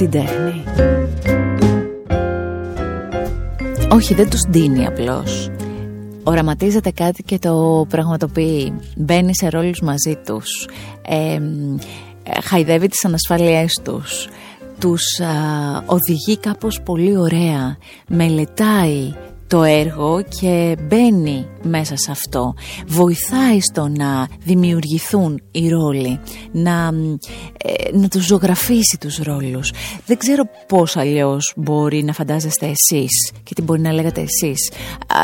την τέχνη. Όχι, δεν τους δίνει απλώς. Οραματίζεται κάτι και το πραγματοποιεί. Μπαίνει σε ρόλους μαζί τους. Ε, χαϊδεύει τις ανασφάλειές τους. Τους οδηγεί κάπως πολύ ωραία. Μελετάει το έργο και μπαίνει μέσα σε αυτό. Βοηθάει στο να δημιουργηθούν οι ρόλοι, να, ε, να τους ζωγραφίσει τους ρόλους. Δεν ξέρω πώς αλλιώς μπορεί να φαντάζεστε εσείς και τι μπορεί να λέγατε εσείς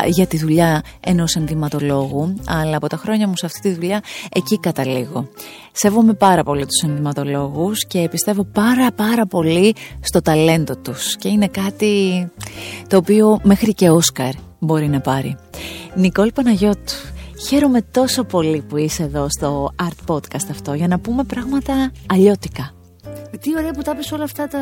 για τη δουλειά ενός ενδυματολόγου, αλλά από τα χρόνια μου σε αυτή τη δουλειά εκεί καταλήγω. Σέβομαι πάρα πολύ τους ενδυματολόγους και πιστεύω πάρα πάρα πολύ στο ταλέντο τους και είναι κάτι το οποίο μέχρι και Όσκαρ μπορεί να πάρει. Νικόλ Παναγιώτου, χαίρομαι τόσο πολύ που είσαι εδώ στο Art Podcast αυτό για να πούμε πράγματα αλλιώτικα. Τι ωραία που τα πεις όλα αυτά τα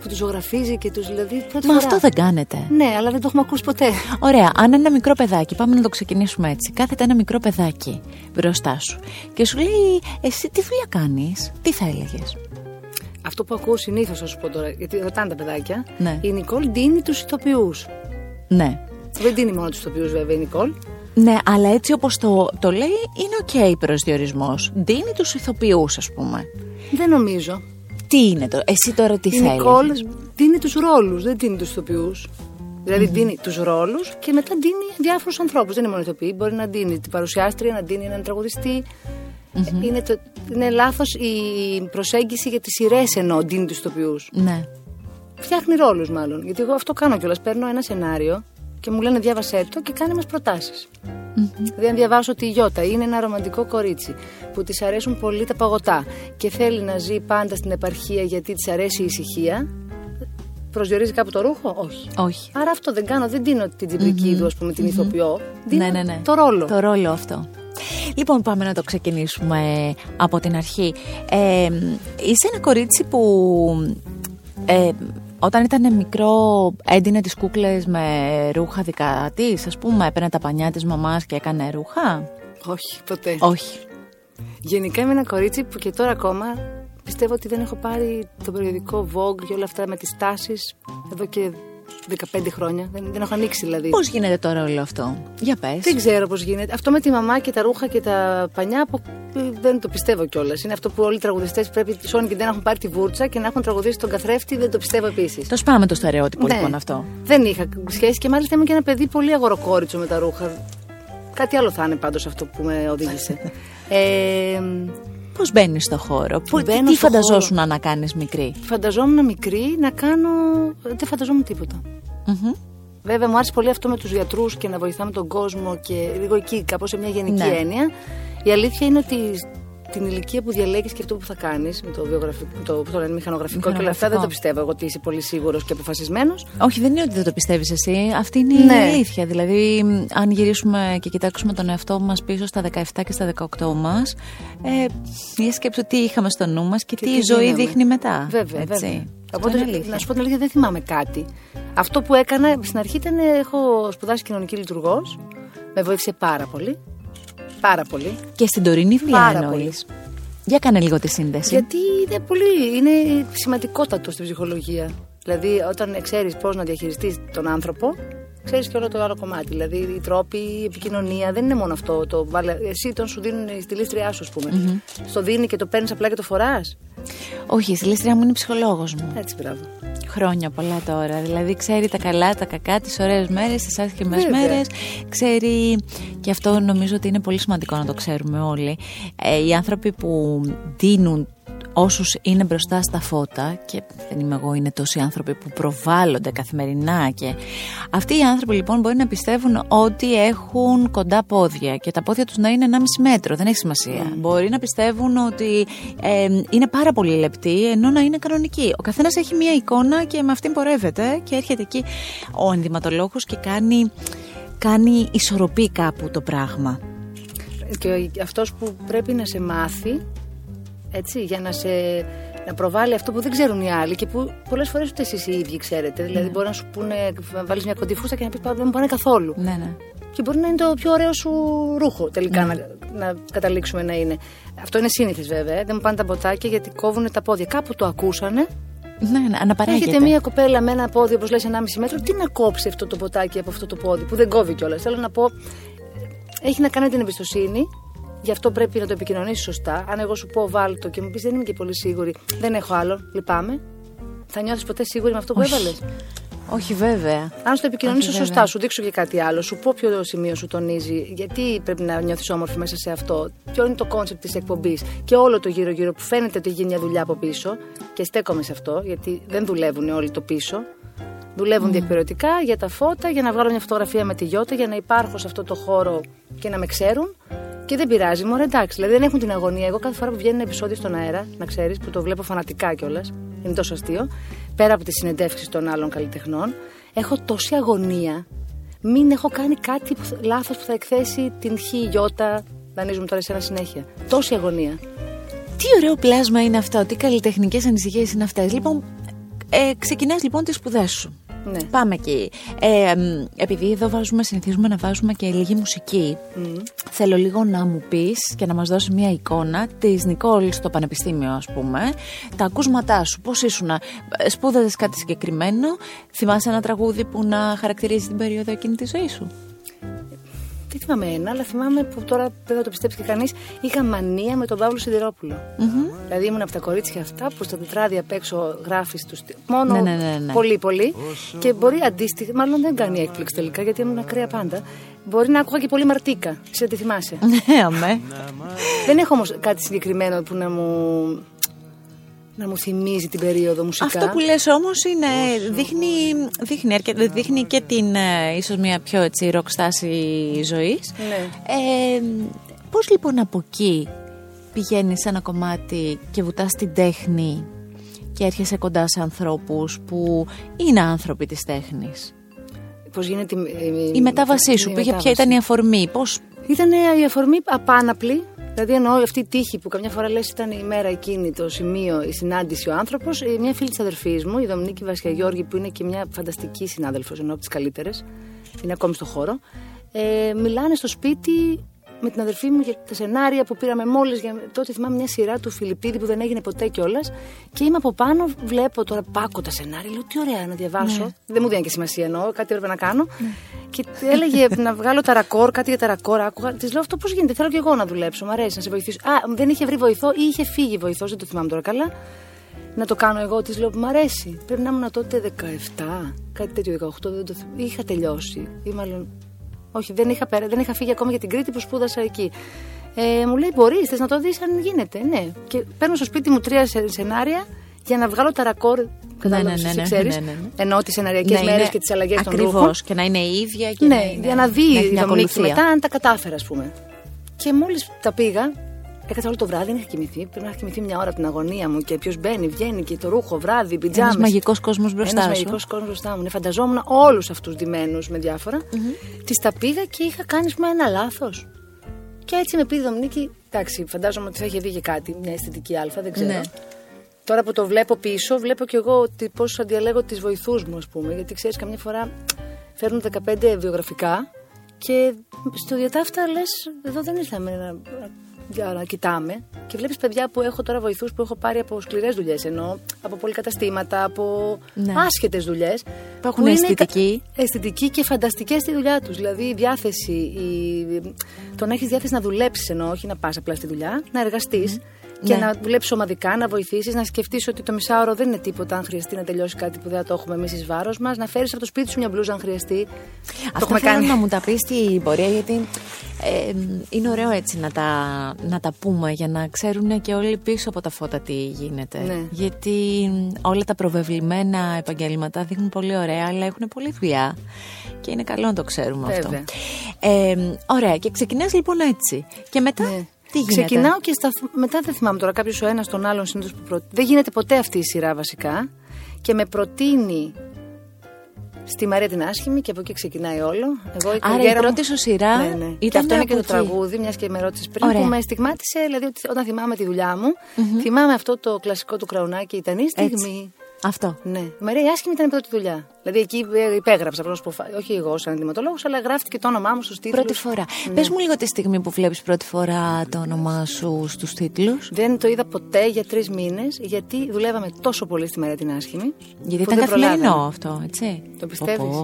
που τους ζωγραφίζει και τους δηλαδή. Μα αυτό δεν κάνετε. Ναι, αλλά δεν το έχουμε ακούσει ποτέ. Ωραία, αν ένα μικρό παιδάκι, πάμε να το ξεκινήσουμε έτσι. Κάθεται ένα μικρό παιδάκι μπροστά σου και σου λέει, Εσύ τι δουλειά κάνεις, τι θα έλεγες; Αυτό που ακούω συνήθως, θα σου πω τώρα, γιατί ρωτάνε τα παιδάκια, ναι. η Νικόλ δίνει τους ηθοποιούς. Ναι. Δεν δίνει μόνο τους ηθοποιούς, βέβαια, η Νικόλ. Ναι, αλλά έτσι όπως το, το λέει, είναι okay προσδιορισμός. Δίνει τους ηθοποιούς, ας πούμε. Δεν νομίζω. Τι είναι το, εσύ τώρα τι θέλεις; Η Νικόλ δίνει τους ρόλους, δεν δίνει τους ηθοποιούς. Δηλαδή mm-hmm. δίνει τους ρόλους και μετά δίνει διάφορους ανθρώπους. Δεν είναι μόνο ηθοποιοί. Μπορεί να δίνει την παρουσιάστρια, να δίνει έναν τραγουδιστή. Mm-hmm. Είναι, το, είναι λάθος η προσέγγιση για τις σειρές ενώ δίνει τους ηθοποιούς. Ναι. Φτιάχνει ρόλους μάλλον. Γιατί εγώ αυτό κάνω κιόλας. Παίρνω ένα σενάριο και μου λένε διάβασέ το και κάνει μας προτάσεις. Mm-hmm. Δηλαδή, αν διαβάσω ότι η Γιώτα είναι ένα ρομαντικό κορίτσι που της αρέσουν πολύ τα παγωτά και θέλει να ζει πάντα στην επαρχία γιατί της αρέσει η ησυχία, προσδιορίζει κάπου το ρούχο, όχι. όχι. Άρα αυτό δεν κάνω, δεν δίνω την τζιμπρικίδου, mm-hmm. α πούμε, την mm-hmm. ηθοποιό. Δίνω ναι, ναι, ναι. το ρόλο. Το ρόλο αυτό. Λοιπόν, πάμε να το ξεκινήσουμε από την αρχή. Ε, είσαι ένα κορίτσι που ε, όταν ήταν μικρό έντυνε τις κούκλες με ρούχα δικά της, ας πούμε, έπαιρνε τα πανιά της μαμάς και έκανε ρούχα; Όχι, ποτέ. Όχι. Γενικά είμαι ένα κορίτσι που και τώρα ακόμα πιστεύω ότι δεν έχω πάρει το περιοδικό Vogue και όλα αυτά με τις τάσεις εδώ και 15 χρόνια. Δεν, δεν έχω ανοίξει δηλαδή. Πώς γίνεται τώρα όλο αυτό, Για πες. Δεν ξέρω πώς γίνεται. Αυτό με τη μαμά και τα ρούχα και τα πανιά που δεν το πιστεύω κιόλας. Είναι αυτό που όλοι οι τραγουδιστές πρέπει σώνει και δεν έχουν πάρει τη βούρτσα και να έχουν τραγουδίσει τον καθρέφτη. Δεν το πιστεύω επίσης. Το σπάμε το στερεότυπο ναι. λοιπόν αυτό. Δεν είχα σχέση και μάλιστα ήμουν και ένα παιδί πολύ αγοροκόριτσο με τα ρούχα. Κάτι άλλο θα είναι πάντως αυτό που με οδήγησε. ε, Πώς μπαίνεις στο χώρο, Που, τι φανταζόσουν να κάνεις μικρή; Φανταζόμουν μικρή να κάνω. Δεν φανταζόμουν τίποτα. Mm-hmm. Βέβαια, μου άρεσε πολύ αυτό με τους γιατρούς και να βοηθάμε τον κόσμο και λίγο εκεί, κάπως σε μια γενική ναι. έννοια. Η αλήθεια είναι ότι την ηλικία που διαλέγεις και αυτό που θα κάνεις με το, βιογραφικό, το, το λένε, μηχανογραφικό και όλα αυτά, δεν το πιστεύω εγώ ότι είσαι πολύ σίγουρος και αποφασισμένος. Όχι, δεν είναι ότι δεν το πιστεύεις εσύ. Αυτή είναι ναι. η αλήθεια. Δηλαδή, αν γυρίσουμε και κοιτάξουμε τον εαυτό μας πίσω στα 17 και στα 18 μας, ε, μια σκέψη τι είχαμε στο νου μας και, και, τι η ζωή δείχνει μετά. Βέβαια, έτσι. βέβαια. Οπότε, να σου πω την αλήθεια, δεν θυμάμαι κάτι. Αυτό που έκανα στην αρχή ήταν έχω σπουδάσει κοινωνική λειτουργός. Με βοήθησε πάρα πολύ. Πάρα πολύ. Και στην τωρινή δουλειά εννοείς. Για κάνε λίγο τη σύνδεση. Γιατί είναι πολύ, είναι σημαντικότατο στην ψυχολογία. Δηλαδή, όταν ξέρεις πώς να διαχειριστείς τον άνθρωπο, ξέρεις και όλο το άλλο κομμάτι. Δηλαδή, οι τρόποι, η επικοινωνία δεν είναι μόνο αυτό. Το, εσύ τον σου δίνουν στη λίστριά σου, ας πούμε. Mm-hmm. Στο δίνει και το παίρνεις απλά και το φοράς. Όχι, η στηλίστρια μου είναι ψυχολόγος μου. Έτσι, μπράβο. Χρόνια πολλά τώρα. Δηλαδή, ξέρει τα καλά, τα κακά, τις ωραίες μέρες, τις άσχημες μέρες. Ξέρει. Και αυτό νομίζω ότι είναι πολύ σημαντικό να το ξέρουμε όλοι. Ε, οι άνθρωποι που δίνουν όσους είναι μπροστά στα φώτα και δεν είμαι εγώ, είναι τόσοι άνθρωποι που προβάλλονται καθημερινά και αυτοί οι άνθρωποι λοιπόν μπορεί να πιστεύουν ότι έχουν κοντά πόδια και τα πόδια τους να είναι 1,5 μέτρο, δεν έχει σημασία. Mm. Μπορεί να πιστεύουν ότι ε, είναι πάρα πολύ λεπτοί ενώ να είναι κανονικοί. Ο καθένας έχει μία εικόνα και με αυτήν πορεύεται και έρχεται εκεί ο ενδυματολόγος και κάνει, κάνει ισορροπή κάπου το πράγμα. Και αυτός που πρέπει να σε μάθει έτσι, για να σε να προβάλλει αυτό που δεν ξέρουν οι άλλοι και που πολλές φορές ούτε εσείς οι ίδιοι ξέρετε. Δηλαδή, ναι. μπορεί να σου πούνε, να βάλεις μια κοντή φούστα και να πεις δεν μου πάνε καθόλου. Ναι, ναι. Και μπορεί να είναι το πιο ωραίο σου ρούχο τελικά ναι. να, να καταλήξουμε να είναι. Αυτό είναι σύνηθες βέβαια. Δεν μου πάνε τα μποτάκια γιατί κόβουν τα πόδια. Κάπου το ακούσανε Ναι, ναι, αναπαράγεται. Έχετε μία κοπέλα με ένα πόδι, όπως λες, 1,5 μέτρο. Τι να κόψει αυτό το μποτάκι από αυτό το πόδι, που δεν κόβει κιόλας. Θέλω να πω, έχει να κάνει την εμπιστοσύνη. Γι' αυτό πρέπει να το επικοινωνήσεις σωστά. Αν εγώ σου πω βάλτο και μου πεις δεν είμαι και πολύ σίγουρη, δεν έχω άλλο, λυπάμαι. Θα νιώθεις ποτέ σίγουρη με αυτό που έβαλες; Όχι, βέβαια. Αν στο επικοινωνήσω σωστά, σου δείξω και κάτι άλλο, σου πω ποιο σημείο σου τονίζει, γιατί πρέπει να νιώθεις όμορφη μέσα σε αυτό, ποιο είναι το concept της εκπομπής; Και όλο το γύρω-γύρω που φαίνεται ότι γίνει μια δουλειά από πίσω. Και στέκομαι σε αυτό, γιατί δεν δουλεύουν όλοι το πίσω. Δουλεύουν mm. διεκπαιρεωτικά για τα φώτα, για να βγάλω μια φωτογραφία με τη Γιώτα, για να υπάρχω σε αυτό το χώρο και να με ξέρουν. Και δεν πειράζει, μωρέ εντάξει. Δηλαδή δεν έχουν την αγωνία. Εγώ κάθε φορά που βγαίνει ένα επεισόδιο στον αέρα, να ξέρεις, που το βλέπω φανατικά κιόλας, είναι τόσο αστείο, πέρα από τι συνεντεύξει των άλλων καλλιτεχνών, έχω τόση αγωνία. Μην έχω κάνει κάτι λάθος που θα εκθέσει την χ, γιώτα. Δανείζουμε τώρα σε ένα συνέχεια. Τόση αγωνία. Τι ωραίο πλάσμα είναι αυτό, τι καλλιτεχνικές ανησυχίες είναι αυτές. Λοιπόν, ε, ξεκινάς λοιπόν τις σπουδές σου. Ναι. Πάμε εκεί. Ε, επειδή εδώ βάζουμε, συνηθίζουμε να βάζουμε και λίγη μουσική, θέλω λίγο να μου πεις και να μας δώσεις μια εικόνα της Νικόλ στο Πανεπιστήμιο, ας πούμε. Τα ακούσματά σου, πώς ήσουν, σπούδαζες κάτι συγκεκριμένο, θυμάσαι ένα τραγούδι που να χαρακτηρίζει την περίοδο εκείνη τη ζωή σου; Δεν θυμάμαι ένα, αλλά θυμάμαι που τώρα δεν θα το πιστέψει και κανείς. Είχα μανία με τον Παύλο Σιδηρόπουλο. Mm-hmm. Δηλαδή ήμουν από τα κορίτσια αυτά που στα τετράδια απ' έξω γράφεις τους. Μόνο ναι, ναι, ναι, ναι, πολύ, πολύ. Και μπορεί αντίστοιχα, μάλλον δεν κάνει έκπληξη τελικά γιατί ήμουν ακραία πάντα. Μπορεί να άκουγα και πολύ μαρτίκα. Ξέρετε, τη θυμάσαι. Ναι, αμέ. δεν έχω όμως κάτι συγκεκριμένο που να μου να μου θυμίζει την περίοδο μουσικά. Αυτό που λες όμως είναι, δείχνει, δείχνει, δείχνει και την ε, ίσως μια πιο έτσι ροκστάση ζωής. Ναι. Ε, πώς λοιπόν από εκεί πηγαίνεις σε ένα κομμάτι και βουτάς την τέχνη και έρχεσαι κοντά σε ανθρώπους που είναι άνθρωποι της τέχνης; Πώς γίνεται η, η μετάβασή σου, η ποια ήταν η αφορμή, πώς... Ήταν η αφορμή απάναπλη, Δηλαδή εννοώ αυτή η τύχη που καμιά φορά λες ήταν η μέρα εκείνη, το σημείο, η συνάντηση ο άνθρωπος. Ε, μια φίλη της αδερφής μου, η Δομνίκη Βασιαγιώργη, που είναι και μια φανταστική συνάδελφος, ενώ από τις καλύτερες, είναι ακόμη στο χώρο. Ε, μιλάνε στο σπίτι με την αδερφή μου για τα σενάρια που πήραμε μόλις. Τότε θυμάμαι μια σειρά του Φιλιππίδη που δεν έγινε ποτέ κιόλας. Και είμαι από πάνω, βλέπω τώρα, πάκω τα σενάρια. Λέω τι ωραία να διαβάσω. Ναι. Δεν μου δίνει και σημασία εννοώ, κάτι έπρεπε να κάνω. Ναι. Και έλεγε να βγάλω τα ρακόρ, κάτι για τα ρακόρ. Άκουγα. Της λέω αυτό πώς γίνεται, θέλω κι εγώ να δουλέψω. Μ' αρέσει να σε βοηθήσω. Α, δεν είχε βρει βοηθό ή είχε φύγει βοηθός, δεν το θυμάμαι τώρα καλά. Να το κάνω εγώ, της λέω που μ' αρέσει. Πρέπει να ήμουν τότε 17, κάτι τέτοιο 18, δεν το θυμάμαι. Είχα τελειώσει. Ή μάλλον όχι, δεν είχα, δεν είχα φύγει ακόμα για την Κρήτη που σπούδασα εκεί. Ε, μου λέει: Μπορείς, θες να το δεις αν γίνεται; Ναι. Και παίρνω στο σπίτι μου τρία σενάρια για να βγάλω τα ρακόρ. Ναι, ναι, ναι, ναι, ναι, ναι, ναι. Ενώ τις σεναριακέ ναι, μέρες και τις αλλαγές των ρούχων. Ακριβώ. Και να είναι η ίδια. Και ναι, να είναι, για να δει η Δομνίκη μετά αν τα κατάφερα, ας πούμε. Και μόλις τα πήγα, Έκατσα όλο το βράδυ, δεν είχα κοιμηθεί. Πρέπει να είχα κοιμηθεί μια ώρα από την αγωνία μου και ποιος μπαίνει, βγαίνει και το ρούχο, βράδυ, πιτζάμες. Ένα μαγικός κόσμος μπροστά Ένας μαγικός κόσμος μπροστά μου. Ναι, φανταζόμουν όλους αυτούς ντυμένους με διάφορα. Mm-hmm. Τη τα πήγα και είχα κάνει με ένα λάθος. Και έτσι με πήγε η Δομνίκη. Εντάξει, φαντάζομαι ότι θα είχε δει και κάτι, μια αισθητική Α, δεν ξέρω. Ναι. Τώρα που το βλέπω πίσω, βλέπω κι εγώ πώς αντιαλέγω τις βοηθούς μου, ας πούμε. Γιατί ξέρεις, καμιά φορά φέρνουν 15 βιογραφικά και στο διατάφτα λες, εδώ δεν ήρθαμε να για να κοιτάμε. Και βλέπεις παιδιά που έχω τώρα βοηθούς που έχω πάρει από σκληρές δουλειές. Ενώ από πολυκαταστήματα, από ναι. άσχετες δουλειές. Που έχουν αισθητική. Αισθητική και φανταστικές στη δουλειά τους. Δηλαδή η διάθεση, η... το να έχεις διάθεση να δουλέψεις ενώ όχι να πας απλά στη δουλειά, να εργαστείς και ναι. να δουλέψεις ομαδικά, να βοηθήσεις, να σκεφτείς ότι το μισάωρο δεν είναι τίποτα αν χρειαστεί να τελειώσει κάτι που δεν το έχουμε εμείς εις βάρος μας, να φέρεις από το σπίτι σου μια μπλούζα αν χρειαστεί. Αυτό το θέλω κάνει. να μου τα πεις στην πορεία, γιατί ε, είναι ωραίο έτσι να τα, να τα πούμε για να ξέρουν και όλοι πίσω από τα φώτα τι γίνεται. Ναι. Γιατί όλα τα προβεβλημένα επαγγέλματα δείχνουν πολύ ωραία, αλλά έχουν πολλή δουλειά. Και είναι καλό να το ξέρουμε Βέβαια. αυτό. Ε, ωραία, και ξεκινάς λοιπόν έτσι. Και μετά. Ναι. Τι γίνεται; Ξεκινάω και στα... μετά δεν θυμάμαι τώρα κάποιος ο ένας τον άλλον συνήθως που προ... Δεν γίνεται ποτέ αυτή η σειρά βασικά. Και με προτείνει στη Μαρία την Άσχημη και από εκεί ξεκινάει όλο. Εγώ, η Άρα η πρώτη σου σειρά ναι, ναι. ήταν αυτό είναι και το τραγούδι, μιας και με ρώτησες πριν, Ωραία. που με στιγμάτισε, δηλαδή όταν θυμάμαι τη δουλειά μου, mm-hmm. θυμάμαι αυτό το κλασικό του κραουνάκι, ήταν η στιγμή Αυτό. Ναι. Η Μαρία η άσχημη ήταν η πρώτη δουλειά. Δηλαδή εκεί ε, υπέγραψα, πρόσωπο, όχι εγώ σαν ενδυματολόγος, αλλά γράφτηκε το όνομά μου στους τίτλους. Πρώτη φορά. Ναι. Πες μου λίγο τη στιγμή που βλέπεις πρώτη φορά το όνομά σου στους τίτλους. Δεν το είδα ποτέ για τρεις μήνες, γιατί δουλεύαμε τόσο πολύ στη Μαρία την άσχημη. Γιατί ήταν καθημερινό αυτό, έτσι. Το πιστεύεις;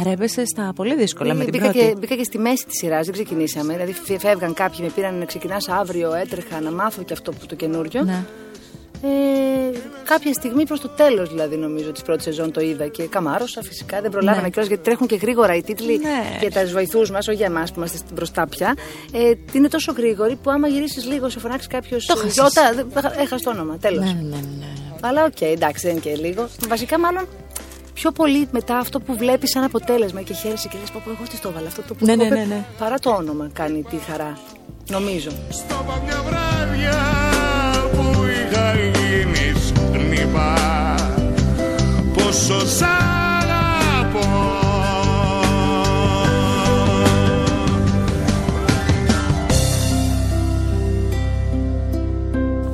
Άρα έπεσε στα πολύ δύσκολα με την μπήκα πρώτη. Και, μπήκα και στη μέση της σειράς, δεν ξεκινήσαμε. Δηλαδή φεύγαν κάποιοι, με πήραν να ξεκινάς αύριο, έτρεχα να μάθω και αυτό που το καινούριο. Ναι. Ε, κάποια στιγμή προς το τέλος, δηλαδή, νομίζω της πρώτης σεζόν το είδα και καμάρωσα. Φυσικά δεν προλάβαμε ναι. κιόλας γιατί τρέχουν και γρήγορα οι τίτλοι ναι. για τους βοηθούς μας, όχι για εμάς που είμαστε μπροστά πια. Ε, είναι τόσο γρήγοροι που άμα γυρίσεις λίγο, σε φωνάξει κάποιος. Γιώτα, έχασε το όνομα. Τέλος. Ναι, ναι, ναι. Αλλά okay, εντάξει, δεν είναι και λίγο. Βασικά, μάλλον πιο πολύ μετά αυτό που βλέπεις σαν αποτέλεσμα και χαίρεσαι και λες: Πω, εγώ τι το έβαλα αυτό το που ναι, ναι, ναι, ναι. Παρά το όνομα κάνει τη χαρά. Νομίζω. Στο πόσο σ' αγαπώ.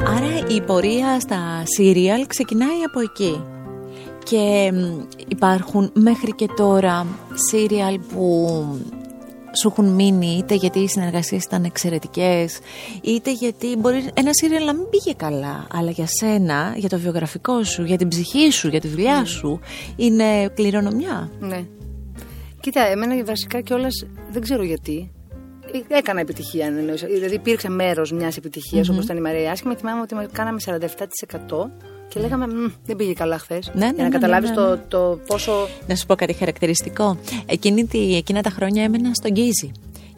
Άρα η πορεία στα σύριαλ ξεκινάει από εκεί. Και υπάρχουν μέχρι και τώρα σύριαλ που σου έχουν μείνει είτε γιατί οι συνεργασίες ήταν εξαιρετικές, είτε γιατί μπορεί ένα σύριαλ να μην πήγε καλά. Αλλά για σένα, για το βιογραφικό σου, για την ψυχή σου, για τη δουλειά ναι. σου, είναι κληρονομιά. Ναι. Κοίτα, εμένα βασικά κιόλας δεν ξέρω γιατί. Έκανα επιτυχία, δηλαδή υπήρξε μέρος μιας επιτυχίας mm-hmm. όπως ήταν η Μαρία Άσχημα. Θυμάμαι ότι κάναμε 47% και λέγαμε δεν πήγε καλά χθες. Ναι, ναι, για να ναι, καταλάβεις ναι, το, το πόσο. Να σου πω κάτι χαρακτηριστικό. Εκείνη, εκείνα τα χρόνια έμενα στον Γκίζι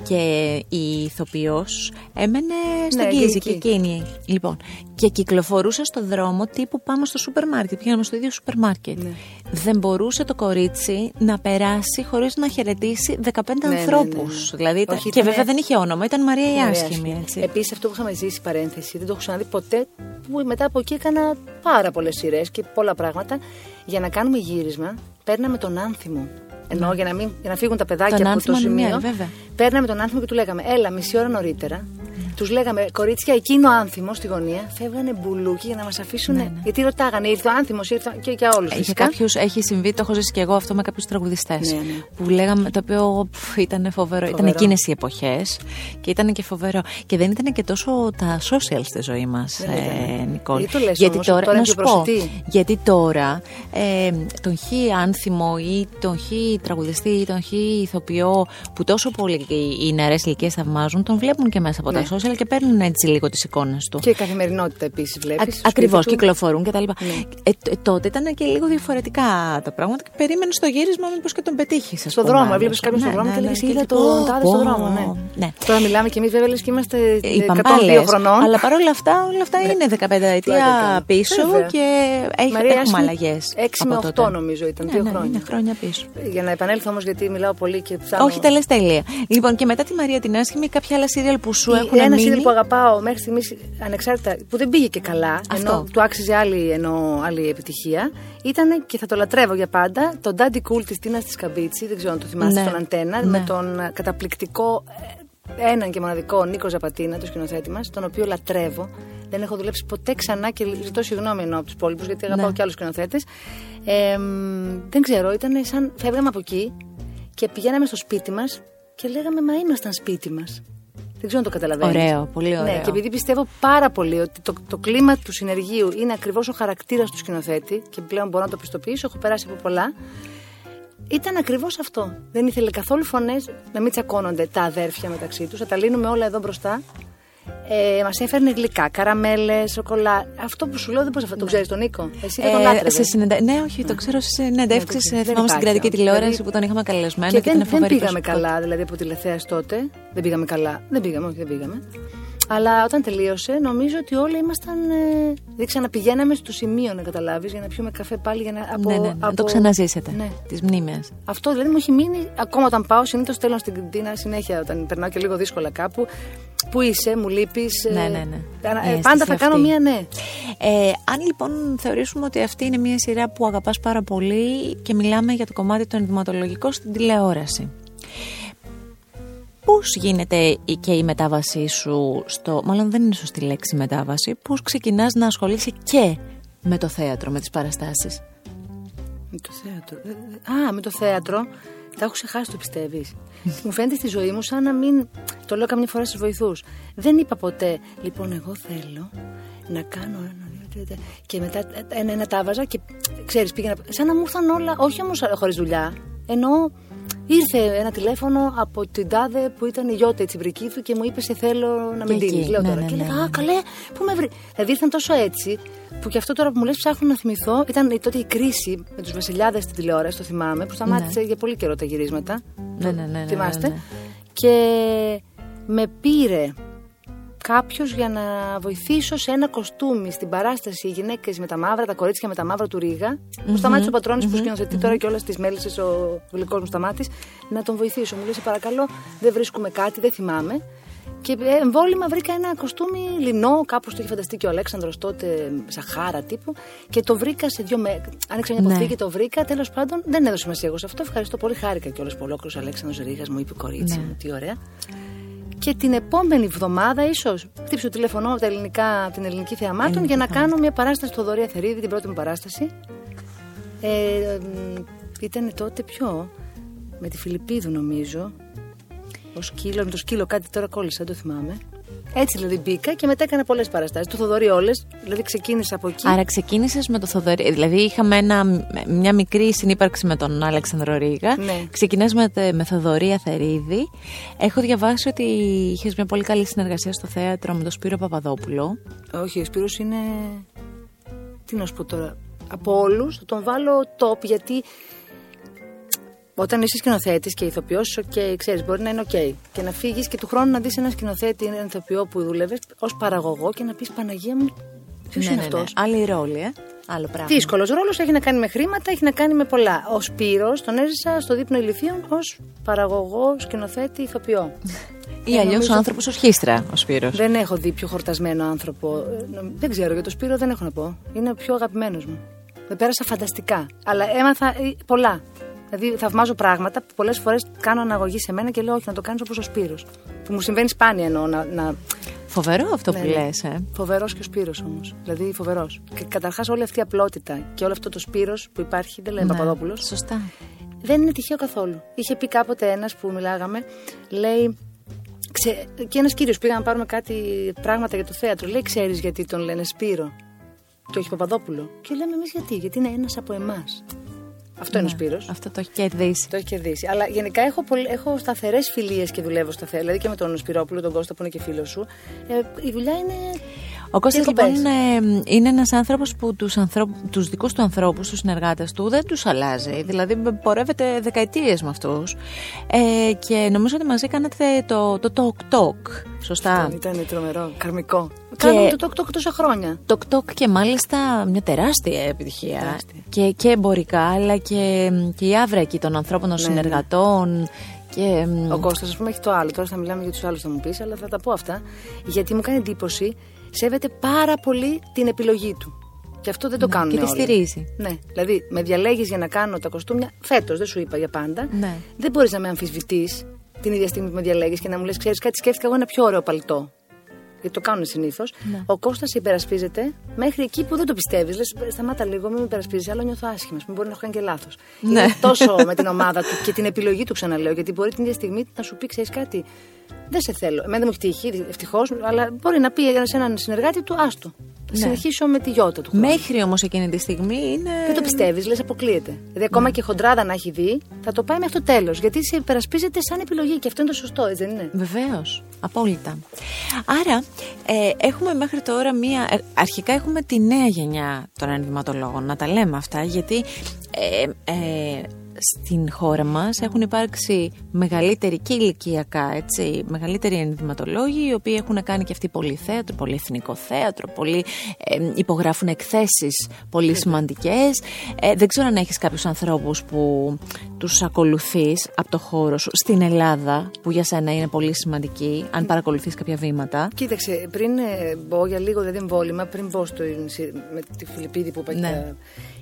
και η ηθοποιός έμενε στον ναι, Κίζη και εκείνη. Λοιπόν, και κυκλοφορούσα στο δρόμο τύπου πάμε στο σούπερ μάρκετ. Πήγαμε στο ίδιο σούπερ μάρκετ. Ναι. Δεν μπορούσε το κορίτσι να περάσει χωρίς να χαιρετήσει 15 ναι, ναι ανθρώπους. Ναι, δηλαδή, Όχι, και βέβαια δεν είχε όνομα, ήταν Μαρία η Άσχημη. Επίσης, αυτό που είχαμε ζήσει παρένθεση, δεν το έχω ξαναδεί ποτέ. Που μετά από εκεί έκανα πάρα πολλές σειρές και πολλά πράγματα. Για να κάνουμε γύρισμα, παίρναμε τον άνθιμο. Ενώ για, να μην, για να φύγουν τα παιδάκια από το σημείο, ναι, παίρναμε τον άνθρωπο και του λέγαμε: Έλα, μισή ώρα νωρίτερα. Τους λέγαμε κορίτσια, εκείνο άνθιμο στη γωνία. Φεύγανε μπουλούκι για να μας αφήσουν. Ναι, ναι. Γιατί ρωτάγανε, ήρθε ο άνθιμος, ήρθε και για όλους. Έχει, κάποιους, έχει συμβεί, το έχω ζήσει και εγώ αυτό με κάποιους τραγουδιστές. Ναι, ναι. Που λέγαμε, το οποίο πφ, ήταν φοβερό. φοβερό. Ήταν εκείνες οι εποχές και ήταν και φοβερό. Και δεν ήταν και τόσο τα social στη ζωή μας, ε, Νικόλ. Γιατί, το λες, γιατί όμως, τώρα, τώρα να σου πω, γιατί τώρα ε, τον χι άνθιμο ή τον χι τραγουδιστή ή τον χι ηθοποιό που τόσο πολύ οι νεαρές ηλικίες θαυμάζουν, τον βλέπουν και μέσα από τα social και παίρνουν έτσι λίγο τις εικόνες του. Και η καθημερινότητα επίσης βλέπεις. Ακριβώς, κυκλοφορούν κτλ. Ναι. Ε, ε, τότε ήταν και λίγο διαφορετικά τα πράγματα και περίμενες στο γύρισμα μήπως και τον πετύχεις. Στο δρόμο, έβλεπε κάποιον στον ναι, δρόμο και ναι, έλεγε Είδα τον τάδε στον δρόμο. Ναι. Τώρα μιλάμε και εμείς βέβαια λες και είμαστε 102 χρονών. Αλλά παρόλα αυτά, όλα αυτά είναι 15 ετία πίσω και έχουμε αλλαγές. 6 με 8 νομίζω ήταν, δύο χρόνια. χρόνια πίσω. Για να επανέλθω όμως γιατί μιλάω πολύ και ψάχνω. Όχι, τα λες τέλεια. Λοιπόν, και μετά τη Μαρία την Άσχημη, κάποια άλλα σύριαλ που σου έχουν Ένα σύριαλ που αγαπάω μέχρι στιγμής ανεξάρτητα, που δεν πήγε και καλά, Αυτό. ενώ του άξιζε άλλη, ενώ, άλλη επιτυχία, ήταν και θα το λατρεύω για πάντα το Daddy Cool της Τίνας της Καμπίτσι. Δεν ξέρω αν το θυμάστε ναι. τον Αντένα, ναι. με τον καταπληκτικό ε, έναν και μοναδικό Νίκο Ζαπατίνα, το σκηνοθέτη μας, τον οποίο λατρεύω. Δεν έχω δουλέψει ποτέ ξανά και ζητώ συγγνώμη ενώ από τους υπόλοιπους, γιατί αγαπάω ναι. και άλλους σκηνοθέτες. Ε, δεν ξέρω, ήταν σαν φεύγαμε από εκεί και πηγαίναμε στο σπίτι μας και λέγαμε Μα ήμασταν σπίτι μας. Δεν ξέρω αν το καταλαβαίνεις. Ωραίο, πολύ ναι, ωραίο. Ναι, και επειδή πιστεύω πάρα πολύ ότι το, το κλίμα του συνεργείου είναι ακριβώς ο χαρακτήρας του σκηνοθέτη και πλέον μπορώ να το πιστοποιήσω, έχω περάσει από πολλά. Ήταν ακριβώς αυτό. Δεν ήθελε καθόλου φωνές να μην τσακώνονται τα αδέρφια μεταξύ τους. Θα τα λύνουμε όλα εδώ μπροστά ε, Μας έφερνε γλυκά, καραμέλες, σοκολά. Αυτό που σου λέω δεν μπορείς αυτό. Το ξέρεις τον Νίκο. Εσύ δεν τον άτρεπε. συνεντα... Ναι, όχι, το ξέρω σε συνεντεύξει. Ναι, θυμάμαι στην κρατική τηλεόραση δηλαδή, που τον είχαμε καλεσμένο και, και δεν, δεν πήγαμε καλά, δηλαδή από τηλεθέαση τότε. Δεν πήγαμε καλά. Δεν πήγαμε, όχι, δεν πήγαμε. Αλλά όταν τελείωσε, νομίζω ότι όλοι ήμασταν. Ε, δεν ξαναπηγαίναμε στο σημείο να καταλάβεις για να πιούμε καφέ πάλι. Για να, από, ναι, ναι, ναι, να το ξαναζήσετε. Ναι. Τις μνήμες. Αυτό δηλαδή μου έχει μείνει ακόμα όταν πάω. Συνήθως στέλνω στην Κριντίνα συνέχεια όταν περνάω και λίγο δύσκολα κάπου. Πού είσαι, μου λείπεις. Ναι, ναι, ναι. Ε, πάντα θα κάνω μία ναι. Ε, αν λοιπόν θεωρήσουμε ότι αυτή είναι μία σειρά που αγαπάς πάρα πολύ και μιλάμε για το κομμάτι το ενδυματολογικό στην τηλεόραση. Πώς γίνεται και η μετάβασή σου στο... Μάλλον δεν είναι σωστή λέξη μετάβαση. Πώς ξεκινάς να ασχολείσαι και με το θέατρο, με τις παραστάσεις; Με το θέατρο. Ε, ε, α, με το θέατρο. Τα έχω ξεχάσει, το πιστεύεις. μου φαίνεται στη ζωή μου σαν να μην. Το λέω καμιά φορά στους βοηθούς. Δεν είπα ποτέ, λοιπόν, εγώ θέλω να κάνω ένα. Και μετά ένα-ένα τα έβαζα και ξέρεις, πήγαινα. Σαν να μου ήρθαν όλα, όχι όμως χωρίς δουλειά. Ενώ ήρθε ένα τηλέφωνο από την τάδε που ήταν η Γιώτα, η τσιμπρική του και μου είπε: Σε θέλω να με δίνει. Λέω ναι, τώρα. Ναι, και έλεγα: ναι. Α, καλέ, πού με βρει. Δηλαδή ήρθαν τόσο έτσι που και αυτό τώρα που μου λες ψάχνω να θυμηθώ ήταν τότε η κρίση με τους βασιλιάδες στην τηλεόραση, το θυμάμαι, που σταμάτησε ναι. για πολύ καιρό τα γυρίσματα. Ναι, ναι, ναι. Θυμάστε. Και με πήρε κάποιος για να βοηθήσω σε ένα κοστούμι στην παράσταση Οι γυναίκες με τα μαύρα, τα κορίτσια με τα μαύρα του Ρίγα. Mm-hmm. Που σταμάτησε ο πατρονη που σκηνοθετεί τώρα και όλα τις μέλισσες ο γλυκός μου σταμάτης. Να τον βοηθήσω. Μου λέει: Σε παρακαλώ, δεν βρίσκουμε κάτι, δεν θυμάμαι. Και εμβόλυμα βρήκα ένα κοστούμι λινό, κάπως το είχε φανταστεί και ο Αλέξανδρος τότε, Σαχάρα τύπου. Και το βρήκα σε δύο μέρε. Άνοιξα μια αποθήκη, ναι. το βρήκα. Τέλος πάντων, δεν έδωσε σημασία εγώ σε αυτό. Ευχαριστώ πολύ. Χάρηκα κιόλας που ολόκληρος Αλέξανδρος Ρίγας μου είπε κορίτσι ναι. τι ωραία. Και την επόμενη εβδομάδα, ίσως, χτύψω τηλεφωνώ από τα ελληνικά, την ελληνική θεαμάτων για να κάνω μια παράσταση στο Δωρία Θερίδη, την πρώτη μου παράσταση. Ε, ήταν τότε πιο με τη Φιλιππίδου νομίζω ο σκύλο, με το σκύλο κάτι τώρα κόλλησα, δεν το θυμάμαι. Έτσι δηλαδή μπήκα και μετά έκανα πολλές παραστάσεις. Το Θοδωρή όλες. Δηλαδή ξεκίνησα από εκεί. Άρα ξεκίνησες με το Θοδωρή. Δηλαδή είχαμε ένα, μια μικρή συνύπαρξη με τον Αλέξανδρο Ρίγα. Ναι. Ξεκινάς με, με Θοδωρή Αθερίδη. Έχω διαβάσει ότι είχες μια πολύ καλή συνεργασία στο θέατρο με τον Σπύρο Παπαδόπουλο. Όχι, ο Σπύρος είναι. Τι να σου πω τώρα. Από όλους θα τον βάλω top γιατί όταν είσαι σκηνοθέτης και ηθοποιός, οκ, ξέρεις, μπορεί να είναι οκ. Και να φύγεις και του χρόνου να δεις ένα σκηνοθέτη ή έναν ηθοποιό που δούλευες ως παραγωγό και να πεις Παναγία μου, ποιος ναι, είναι ναι, αυτός; Ναι. Άλλοι ρόλοι, ε. Άλλο πράγμα. Δύσκολος ρόλος, έχει να κάνει με χρήματα, έχει να κάνει με πολλά. Ο Σπύρος τον έζησα στο Δείπνο Ηλιθίων ως παραγωγό, σκηνοθέτη, ηθοποιό. Ή αλλιώς ο άνθρωπος ως χίστρα, ο Σπύρος. Δεν έχω δει πιο χορτασμένο άνθρωπο. Δεν ξέρω για τον Σπύρο, δεν έχω να πω. Είναι ο πιο αγαπημένος μου. Με πέρασα φανταστικά. Αλλά έμαθα ε, πολλά. Δηλαδή, θαυμάζω πράγματα που πολλές φορές κάνω αναγωγή σε μένα και λέω όχι να το κάνεις όπως ο Σπύρος. Που μου συμβαίνει σπάνια εννοώ να. να... Φοβερό αυτό ναι, που λες. Ε. Φοβερός και ο Σπύρος όμως. Δηλαδή, φοβερός. Και καταρχάς όλη αυτή η απλότητα και όλο αυτό το Σπύρος που υπάρχει, δεν λέει ναι, Παπαδόπουλος. Σωστά. Δεν είναι τυχαίο καθόλου. Είχε πει κάποτε ένας που μιλάγαμε, λέει. Ξε... Και ένας κύριος πήγα να πάρουμε κάτι πράγματα για το θέατρο. Λέει, ξέρεις γιατί τον λένε Σπύρο; Το έχει Παπαδόπουλο. Και λέμε εμείς γιατί; Γιατί είναι ένας από εμάς. Αυτό είναι ο ναι, Σπύρος. Αυτό το έχει κερδίσει. Το έχει κερδίσει. Αλλά γενικά έχω, πολύ, έχω σταθερές φιλίες και δουλεύω σταθερά. Δηλαδή και με τον Σπυρόπουλο, τον Κώστα που είναι και φίλος σου. Ε, η δουλειά είναι. Ο Κώστας λοιπόν είναι, είναι ένας άνθρωπος που τους, ανθρώπ, τους δικούς του ανθρώπους, τους συνεργάτες του δεν τους αλλάζει. Δηλαδή πορεύεται δεκαετίες με αυτούς. Ε, και νομίζω ότι μαζί κάνατε το, το Talk Talk. Σωστά. Ήταν τρομερό, καρμικό. Και... Κάναμε το Talk Talk τόσα χρόνια. Το Talk και μάλιστα μια τεράστια επιτυχία. Τεράστια. Και, και εμπορικά, αλλά και, και η άβρα εκεί των ανθρώπων, των ναι, ναι. συνεργατών. Και... Ο Κώστας, ας πούμε, έχει το άλλο. Τώρα θα μιλάμε για τους άλλους, θα μου πεις, αλλά θα τα πω αυτά. Γιατί μου κάνει εντύπωση σέβεται πάρα πολύ την επιλογή του. Και αυτό δεν το ναι, κάνουν Και τη στηρίζει. Ναι. Δηλαδή, με διαλέγεις για να κάνω τα κοστούμια φέτος, δεν σου είπα για πάντα. Ναι. Δεν μπορείς να με αμφισβητείς την ίδια στιγμή που με διαλέγεις και να μου λες: Ξέρεις κάτι, σκέφτηκα εγώ ένα πιο ωραίο παλτό. Γιατί το κάνουν συνήθως. Ναι. Ο Κώστας υπερασπίζεται μέχρι εκεί που δεν το πιστεύεις. Λες: Σταμάτα λίγο, μην με υπερασπίζεις, άλλο νιώθω άσχημα. Μην μπορεί να έχω κάνει και λάθος. Ναι. Είναι τόσο με την ομάδα του και την επιλογή του, ξαναλέω. Γιατί μπορεί την ίδια στιγμή να σου πει: Ξέρεις κάτι, δεν σε θέλω. Εμένα δεν μου έχει τύχει, ευτυχώς, αλλά μπορεί να πει σε έναν συνεργάτη του, άστο. Θα ναι. συνεχίσω με τη γιώτα του. Μέχρι όμως εκείνη τη στιγμή είναι. Δεν το πιστεύεις, λες, αποκλείεται. Δηλαδή, ακόμα ναι. και χοντράδα να έχει δει, θα το πάει μέχρι το τέλος. Γιατί σε υπερασπίζεται σαν επιλογή και αυτό είναι το σωστό, έτσι δεν είναι; Βεβαίως. Απόλυτα. Άρα, ε, έχουμε μέχρι τώρα μία. Ε, αρχικά έχουμε τη νέα γενιά των ενδυματολόγων. Να τα λέμε αυτά, γιατί. Ε, ε, στην χώρα μας έχουν υπάρξει μεγαλύτεροι και ηλικιακά έτσι, μεγαλύτεροι ενδυματολόγοι οι οποίοι έχουν κάνει και αυτοί πολύ θέατρο, πολύ εθνικό θέατρο, πολύ, ε, υπογράφουν εκθέσεις πολύ σημαντικές. Ε, δεν ξέρω αν έχεις κάποιους ανθρώπους που τους ακολουθείς από το χώρο σου στην Ελλάδα που για σένα είναι πολύ σημαντική, αν παρακολουθείς κάποια βήματα. Κοίταξε, πριν ε, μπω για λίγο δηλαδή εμβόλυμα, πριν μπω στο, με τη Φιλιππίδη που είπα ναι.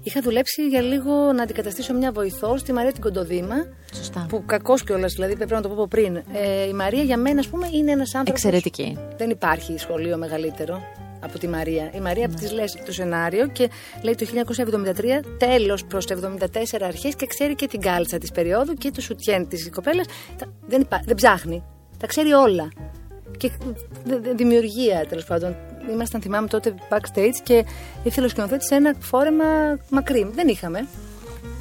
Είχα δουλέψει για λίγο να αντικαταστήσω μια βοηθό στη Μαρία την Κοντοδήμα. Σωστά. Που κακός κιόλας, δηλαδή πρέπει να το πω πριν. Ε, η Μαρία για μένα, ας πούμε, είναι ένας άνθρωπο. Εξαιρετική. Δεν υπάρχει σχολείο μεγαλύτερο. από τη Μαρία. Η Μαρία ναι. τη λες το σενάριο και λέει το 1973 τέλος προς το 74 αρχές και ξέρει και την κάλτσα της περίοδου και το σουτιέν της κοπέλας. Δεν, δεν ψάχνει. Τα ξέρει όλα. Και δημιουργία τέλος πάντων. Ήμασταν, θυμάμαι τότε backstage και ήθελε ο σκηνοθέτη ένα φόρεμα μακρύ. Δεν είχαμε.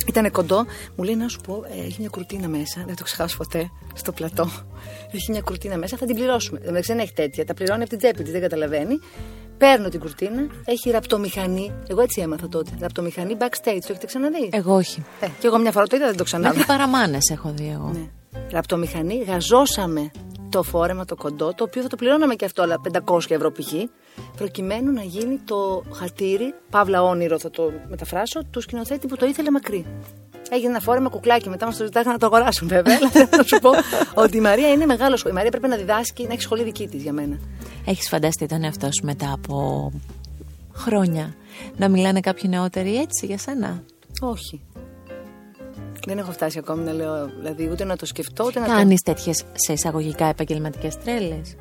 Ήταν κοντό, μου λέει να σου πω, ε, έχει μια κουρτίνα μέσα, δεν το ξεχάσω ποτέ, στο πλατό. Έχει μια κουρτίνα μέσα, θα την πληρώσουμε. Δεν έχει τέτοια, τα πληρώνει από την τσέπη της, δεν καταλαβαίνει. Παίρνω την κουρτίνα, έχει ραπτομηχανή. Εγώ έτσι έμαθα τότε. Ραπτομηχανή backstage, το έχετε ξαναδεί; Εγώ όχι. Ε, και εγώ μια φορά το είδα, δεν το ξαναδεί. Μέχρι παραμάνες έχω δει εγώ. Ναι. Ραπτομηχανή, γαζώσαμε το φόρεμα το κοντό, το οποίο θα το πληρώναμε και αυτό, αλλά 500 ευρώ π.χ. προκειμένου να γίνει το χατήρι, παύλα όνειρο θα το μεταφράσω, του σκηνοθέτη που το ήθελε μακρύ. Έγινε ένα φόρεμα κουκλάκι, μετά μας το ζητάγανε να το αγοράσουν βέβαια. Αλλά θέλω να σου πω ότι η Μαρία είναι μεγάλος σχολείο. Η Μαρία πρέπει να διδάσκει, να έχει σχολή δική της για μένα. Έχεις φανταστεί τον εαυτό σου μετά από χρόνια να μιλάνε κάποιοι νεότεροι έτσι για σένα; Όχι. Δεν έχω φτάσει ακόμη να λέω, δηλαδή ούτε να το σκεφτώ, ούτε να Κάνεις το... τέτοιες σε εισαγωγικά επαγγελματικές τρέλες;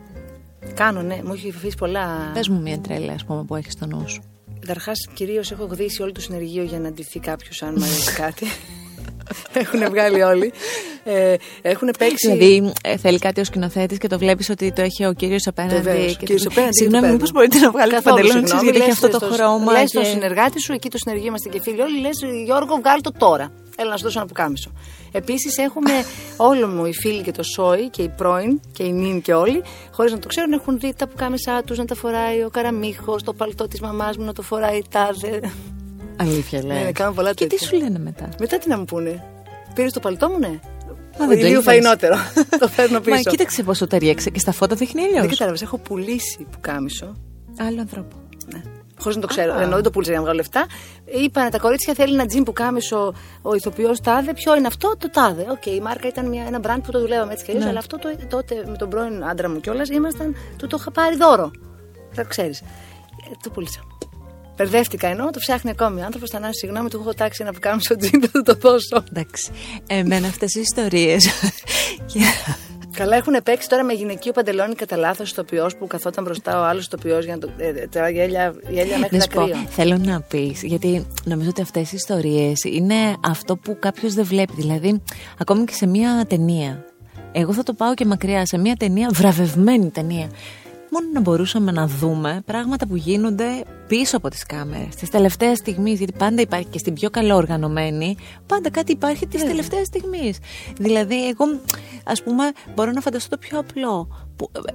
Κάνω, ναι, μου έχει αφήσει πολλά. Πες μου μια τρέλα, ας πούμε, που έχεις στο νου σου. Καταρχά, κυρίως έχω γδίσει όλο το συνεργείο για να ντυθεί κάποιος, αν μου αρέσει κάτι. Έχουν βγάλει όλοι. Ε, έχουν παίξει. Δηλαδή, ε, θέλει κάτι ο σκηνοθέτης και το βλέπεις ότι το έχει ο κύριος απέναντι. Βεβαίως, και κύριος απέναντι Συγγνώμη, μήπως μπορείτε να βγάλετε παντελόνι γιατί έχει αυτό το χρώμα. Λες στο συνεργάτη σου, εκεί το συνεργείο είμαστε και φίλοι όλοι, λες Γιώργο, βγάλει το τώρα. Έλα να σου δώσω ένα πουκάμισο. Επίσης έχουμε όλο μου οι φίλοι και το Σόι και οι πρώην και οι νυν και όλοι, χωρίς να το ξέρουν, έχουν δει τα πουκάμισά τους να τα φοράει ο Καραμίχος, το παλτό της μαμάς μου να το φοράει η τάδε. Αλήθεια λέει. Ναι, κάνω πολλά και τι σου λένε μετά; Μετά τι να μου πούνε; Πήρες το παλτό μου, ναι. Μα δεν λίγο φαϊνότερο. το φέρνω πίσω. Μα κοίταξε πόσο ταιριάξε και στα φώτα δείχνει αλλιώς. Δεν κατάλαβες. Έχω πουλήσει που κάμισο. Άλλο ανθρώπου. Ναι. Χωρίς να το ξέρω. Ενώ δεν το πούλησα για να βγάλω λεφτά. Είπανε τα κορίτσια θέλει ένα τζιμ που κάμισο ο ηθοποιός τάδε. Ποιο είναι αυτό, το τάδε. Οκ, okay, η μάρκα ήταν μια, ένα μπραντ που το δουλεύαμε έτσι και ναι. αλλά αυτό το, τότε με τον πρώην άντρα μου κιόλας ήμασταν. Του το είχα πάρει δώρο. Θα ξέρεις. Ε, το πούλησα. Μπερδεύτηκα ενώ το ψάχνει ακόμη. Ο άνθρωπος θα να συγγνώμη, του έχω τάξει να κάνω στο τζιν, θα το δώσω. Εντάξει. Εμένα αυτές οι ιστορίες. Καλά έχουν παίξει τώρα με γυναικείο παντελόνι κατά λάθος ηθοποιό που καθόταν μπροστά ο άλλος ηθοποιό για να το. Ε, ε τώρα γέλια, γέλια μέχρι τα κρύα. Θέλω να πεις, γιατί νομίζω ότι αυτές οι ιστορίες είναι αυτό που κάποιος δεν βλέπει. Δηλαδή, ακόμη και σε μια ταινία. Εγώ θα το πάω και μακριά σε μια ταινία, βραβευμένη ταινία μόνο να μπορούσαμε να δούμε πράγματα που γίνονται πίσω από τις κάμερες, τις τελευταίες στιγμές, γιατί πάντα υπάρχει και στην πιο καλό οργανωμένη, πάντα κάτι υπάρχει τις τελευταίες στιγμές. Δηλαδή, εγώ, ας πούμε, μπορώ να φανταστώ το πιο απλό, που ε,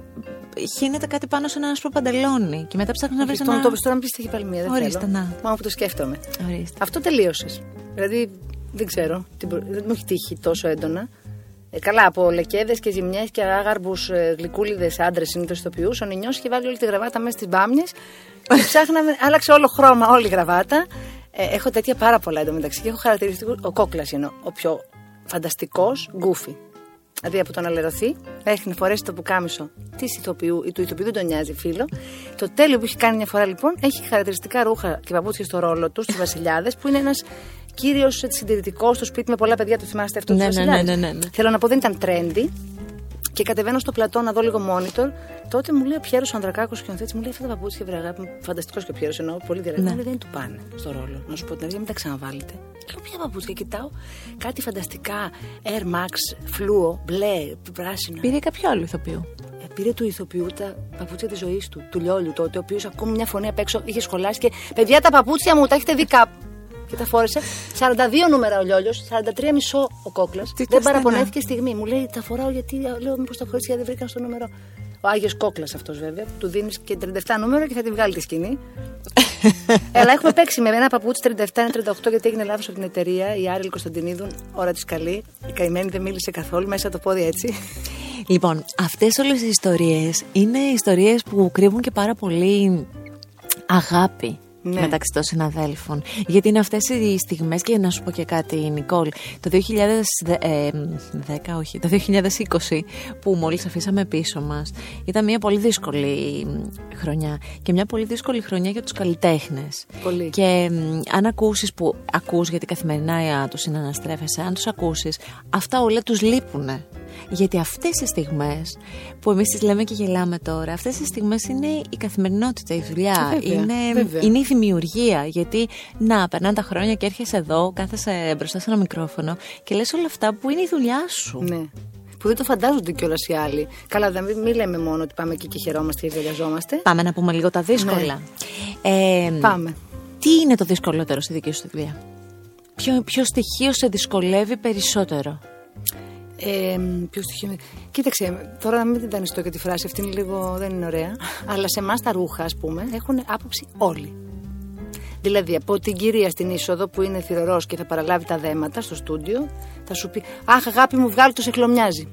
χύνεται κάτι πάνω σε ένα άσπρο παντελόνι και μετά ψάχνει να βρεις ένα... Το τώρα να πεις έχει πάλι μία, δεν Ορίστε, θέλω. να. Μόνο που το σκέφτομαι. Ορίστε. Αυτό τελείωσες. Δηλαδή, δεν ξέρω, δεν μου έχει τύχει τόσο έντονα. Ε, καλά, από λεκέδες και ζημιές και άγαρμπους ε, γλυκούλιδες άντρες συνήθως ηθοποιού. Ο Νινιό είχε βάλει όλη τη γραβάτα μέσα στις μπάμιες. και ψάχναμε, άλλαξε όλο χρώμα όλη η γραβάτα. Ε, έχω τέτοια πάρα πολλά εντωμεταξύ και έχω χαρακτηριστικού. Ο κόκλας είναι ο πιο φανταστικός γκούφι. Δηλαδή από το να λερωθεί, έχει φορέσει το πουκάμισο της ηθοποιού ή του ηθοποιού, δεν τον νοιάζει φίλο. Το τέλειο που έχει κάνει μια φορά λοιπόν έχει χαρακτηριστικά ρούχα και παπούτσια στο ρόλο τους, στου Βασιλιάδες, που είναι ένας κύριος συντηρητικός στο σπίτι με πολλά παιδιά, το θυμάστε αυτό ναι, ναι, ναι, ναι, ναι, ναι. Θέλω να πω δεν ήταν trendy. Και κατεβαίνω στο πλατό να δω λίγο monitor. Τότε μου λέει ο Πιέρος Ανδρακάκος και ο μου λέει αυτά τα παπούτσια βρεγά. Φανταστικός και ο Πιέρος εννοώ, πολύ διαλέκτο. Ναι. Μου λέει δεν του πάνε στο ρόλο. Να σου πω την αλήθεια, μην τα ξαναβάλετε. Λέω ποια παπούτσια, κοιτάω κάτι φανταστικά. Air Max, φλούο, μπλε, πράσινο. Πήρε κάποιο άλλο ηθοποιό. Ε, πήρε του ηθοποιού τα παπούτσια της ζωής του, του Λιόλιου τότε, ο οποίος ακόμη μια φωνή απ' έξω είχε σχολάσει και παιδιά τα παπούτσια μου τα έχετε δει κάπου και τα φόρεσε. 42 νούμερα ο Λιόλιος, 43 μισό ο κόκλας. Δεν παραπονέθηκε στιγμή. Μου λέει τα φοράω γιατί λέω μήπως τα φορέσει γιατί δεν βρήκαν στο νούμερο. Ο Άγιος Κόκλας αυτός βέβαια. Του δίνεις και 37 νούμερο και θα τη βγάλει τη σκηνή. Αλλά έχουμε παίξει με ένα παπούτσι 37-38 γιατί έγινε λάθος από την εταιρεία. Η Άριλ Κωνσταντινίδου, ώρα της καλή. Η καημένη δεν μίλησε καθόλου, μέσα το πόδι έτσι. Λοιπόν, αυτές όλες οι ιστορίες είναι ιστορίες που κρύβουν και πάρα πολύ αγάπη ναι. μεταξύ των συναδέλφων. Γιατί είναι αυτές οι στιγμές, και να σου πω και κάτι, Νικόλ. Το 2010, ε, όχι, το 2020 που μόλις αφήσαμε πίσω μας, ήταν μια πολύ δύσκολη χρονιά. Και μια πολύ δύσκολη χρονιά για τους καλλιτέχνες. Πολύ. Και αν ακούσεις που ακούς, γιατί καθημερινά τους συναναστρέφεσαι, αν τους ακούσεις, αυτά όλα τους λείπουνε. Γιατί αυτές οι στιγμές που εμείς τις λέμε και γελάμε τώρα, αυτές οι στιγμές είναι η καθημερινότητα, η δουλειά. Βέβαια, είναι, βέβαια. είναι η δημιουργία. Γιατί να, περνάνε τα χρόνια και έρχεσαι εδώ, κάθεσαι μπροστά σε ένα μικρόφωνο και λες όλα αυτά που είναι η δουλειά σου. Ναι. Που δεν το φαντάζονται κιόλας οι άλλοι. Καλά, δεν μην λέμε μόνο ότι πάμε εκεί και χαιρόμαστε ή εργαζόμαστε. Πάμε να πούμε λίγο τα δύσκολα. Ε, Πάμε. Τι είναι το δυσκολότερο στη δική σου τη δουλειά, Ποιο, ποιο στοιχείο σε δυσκολεύει περισσότερο; Ε, ποιος στοιχείο. Κοίταξε, τώρα να μην την δανειστώ και τη φράση αυτή είναι λίγο, δεν είναι ωραία. Αλλά σε εμάς τα ρούχα, ας πούμε, έχουν άποψη όλοι. Δηλαδή, από την κυρία στην είσοδο που είναι θηρορός και θα παραλάβει τα δέματα στο στούντιο, θα σου πει Αχ, αγάπη μου, βγάλει το σε χλωμιάζει.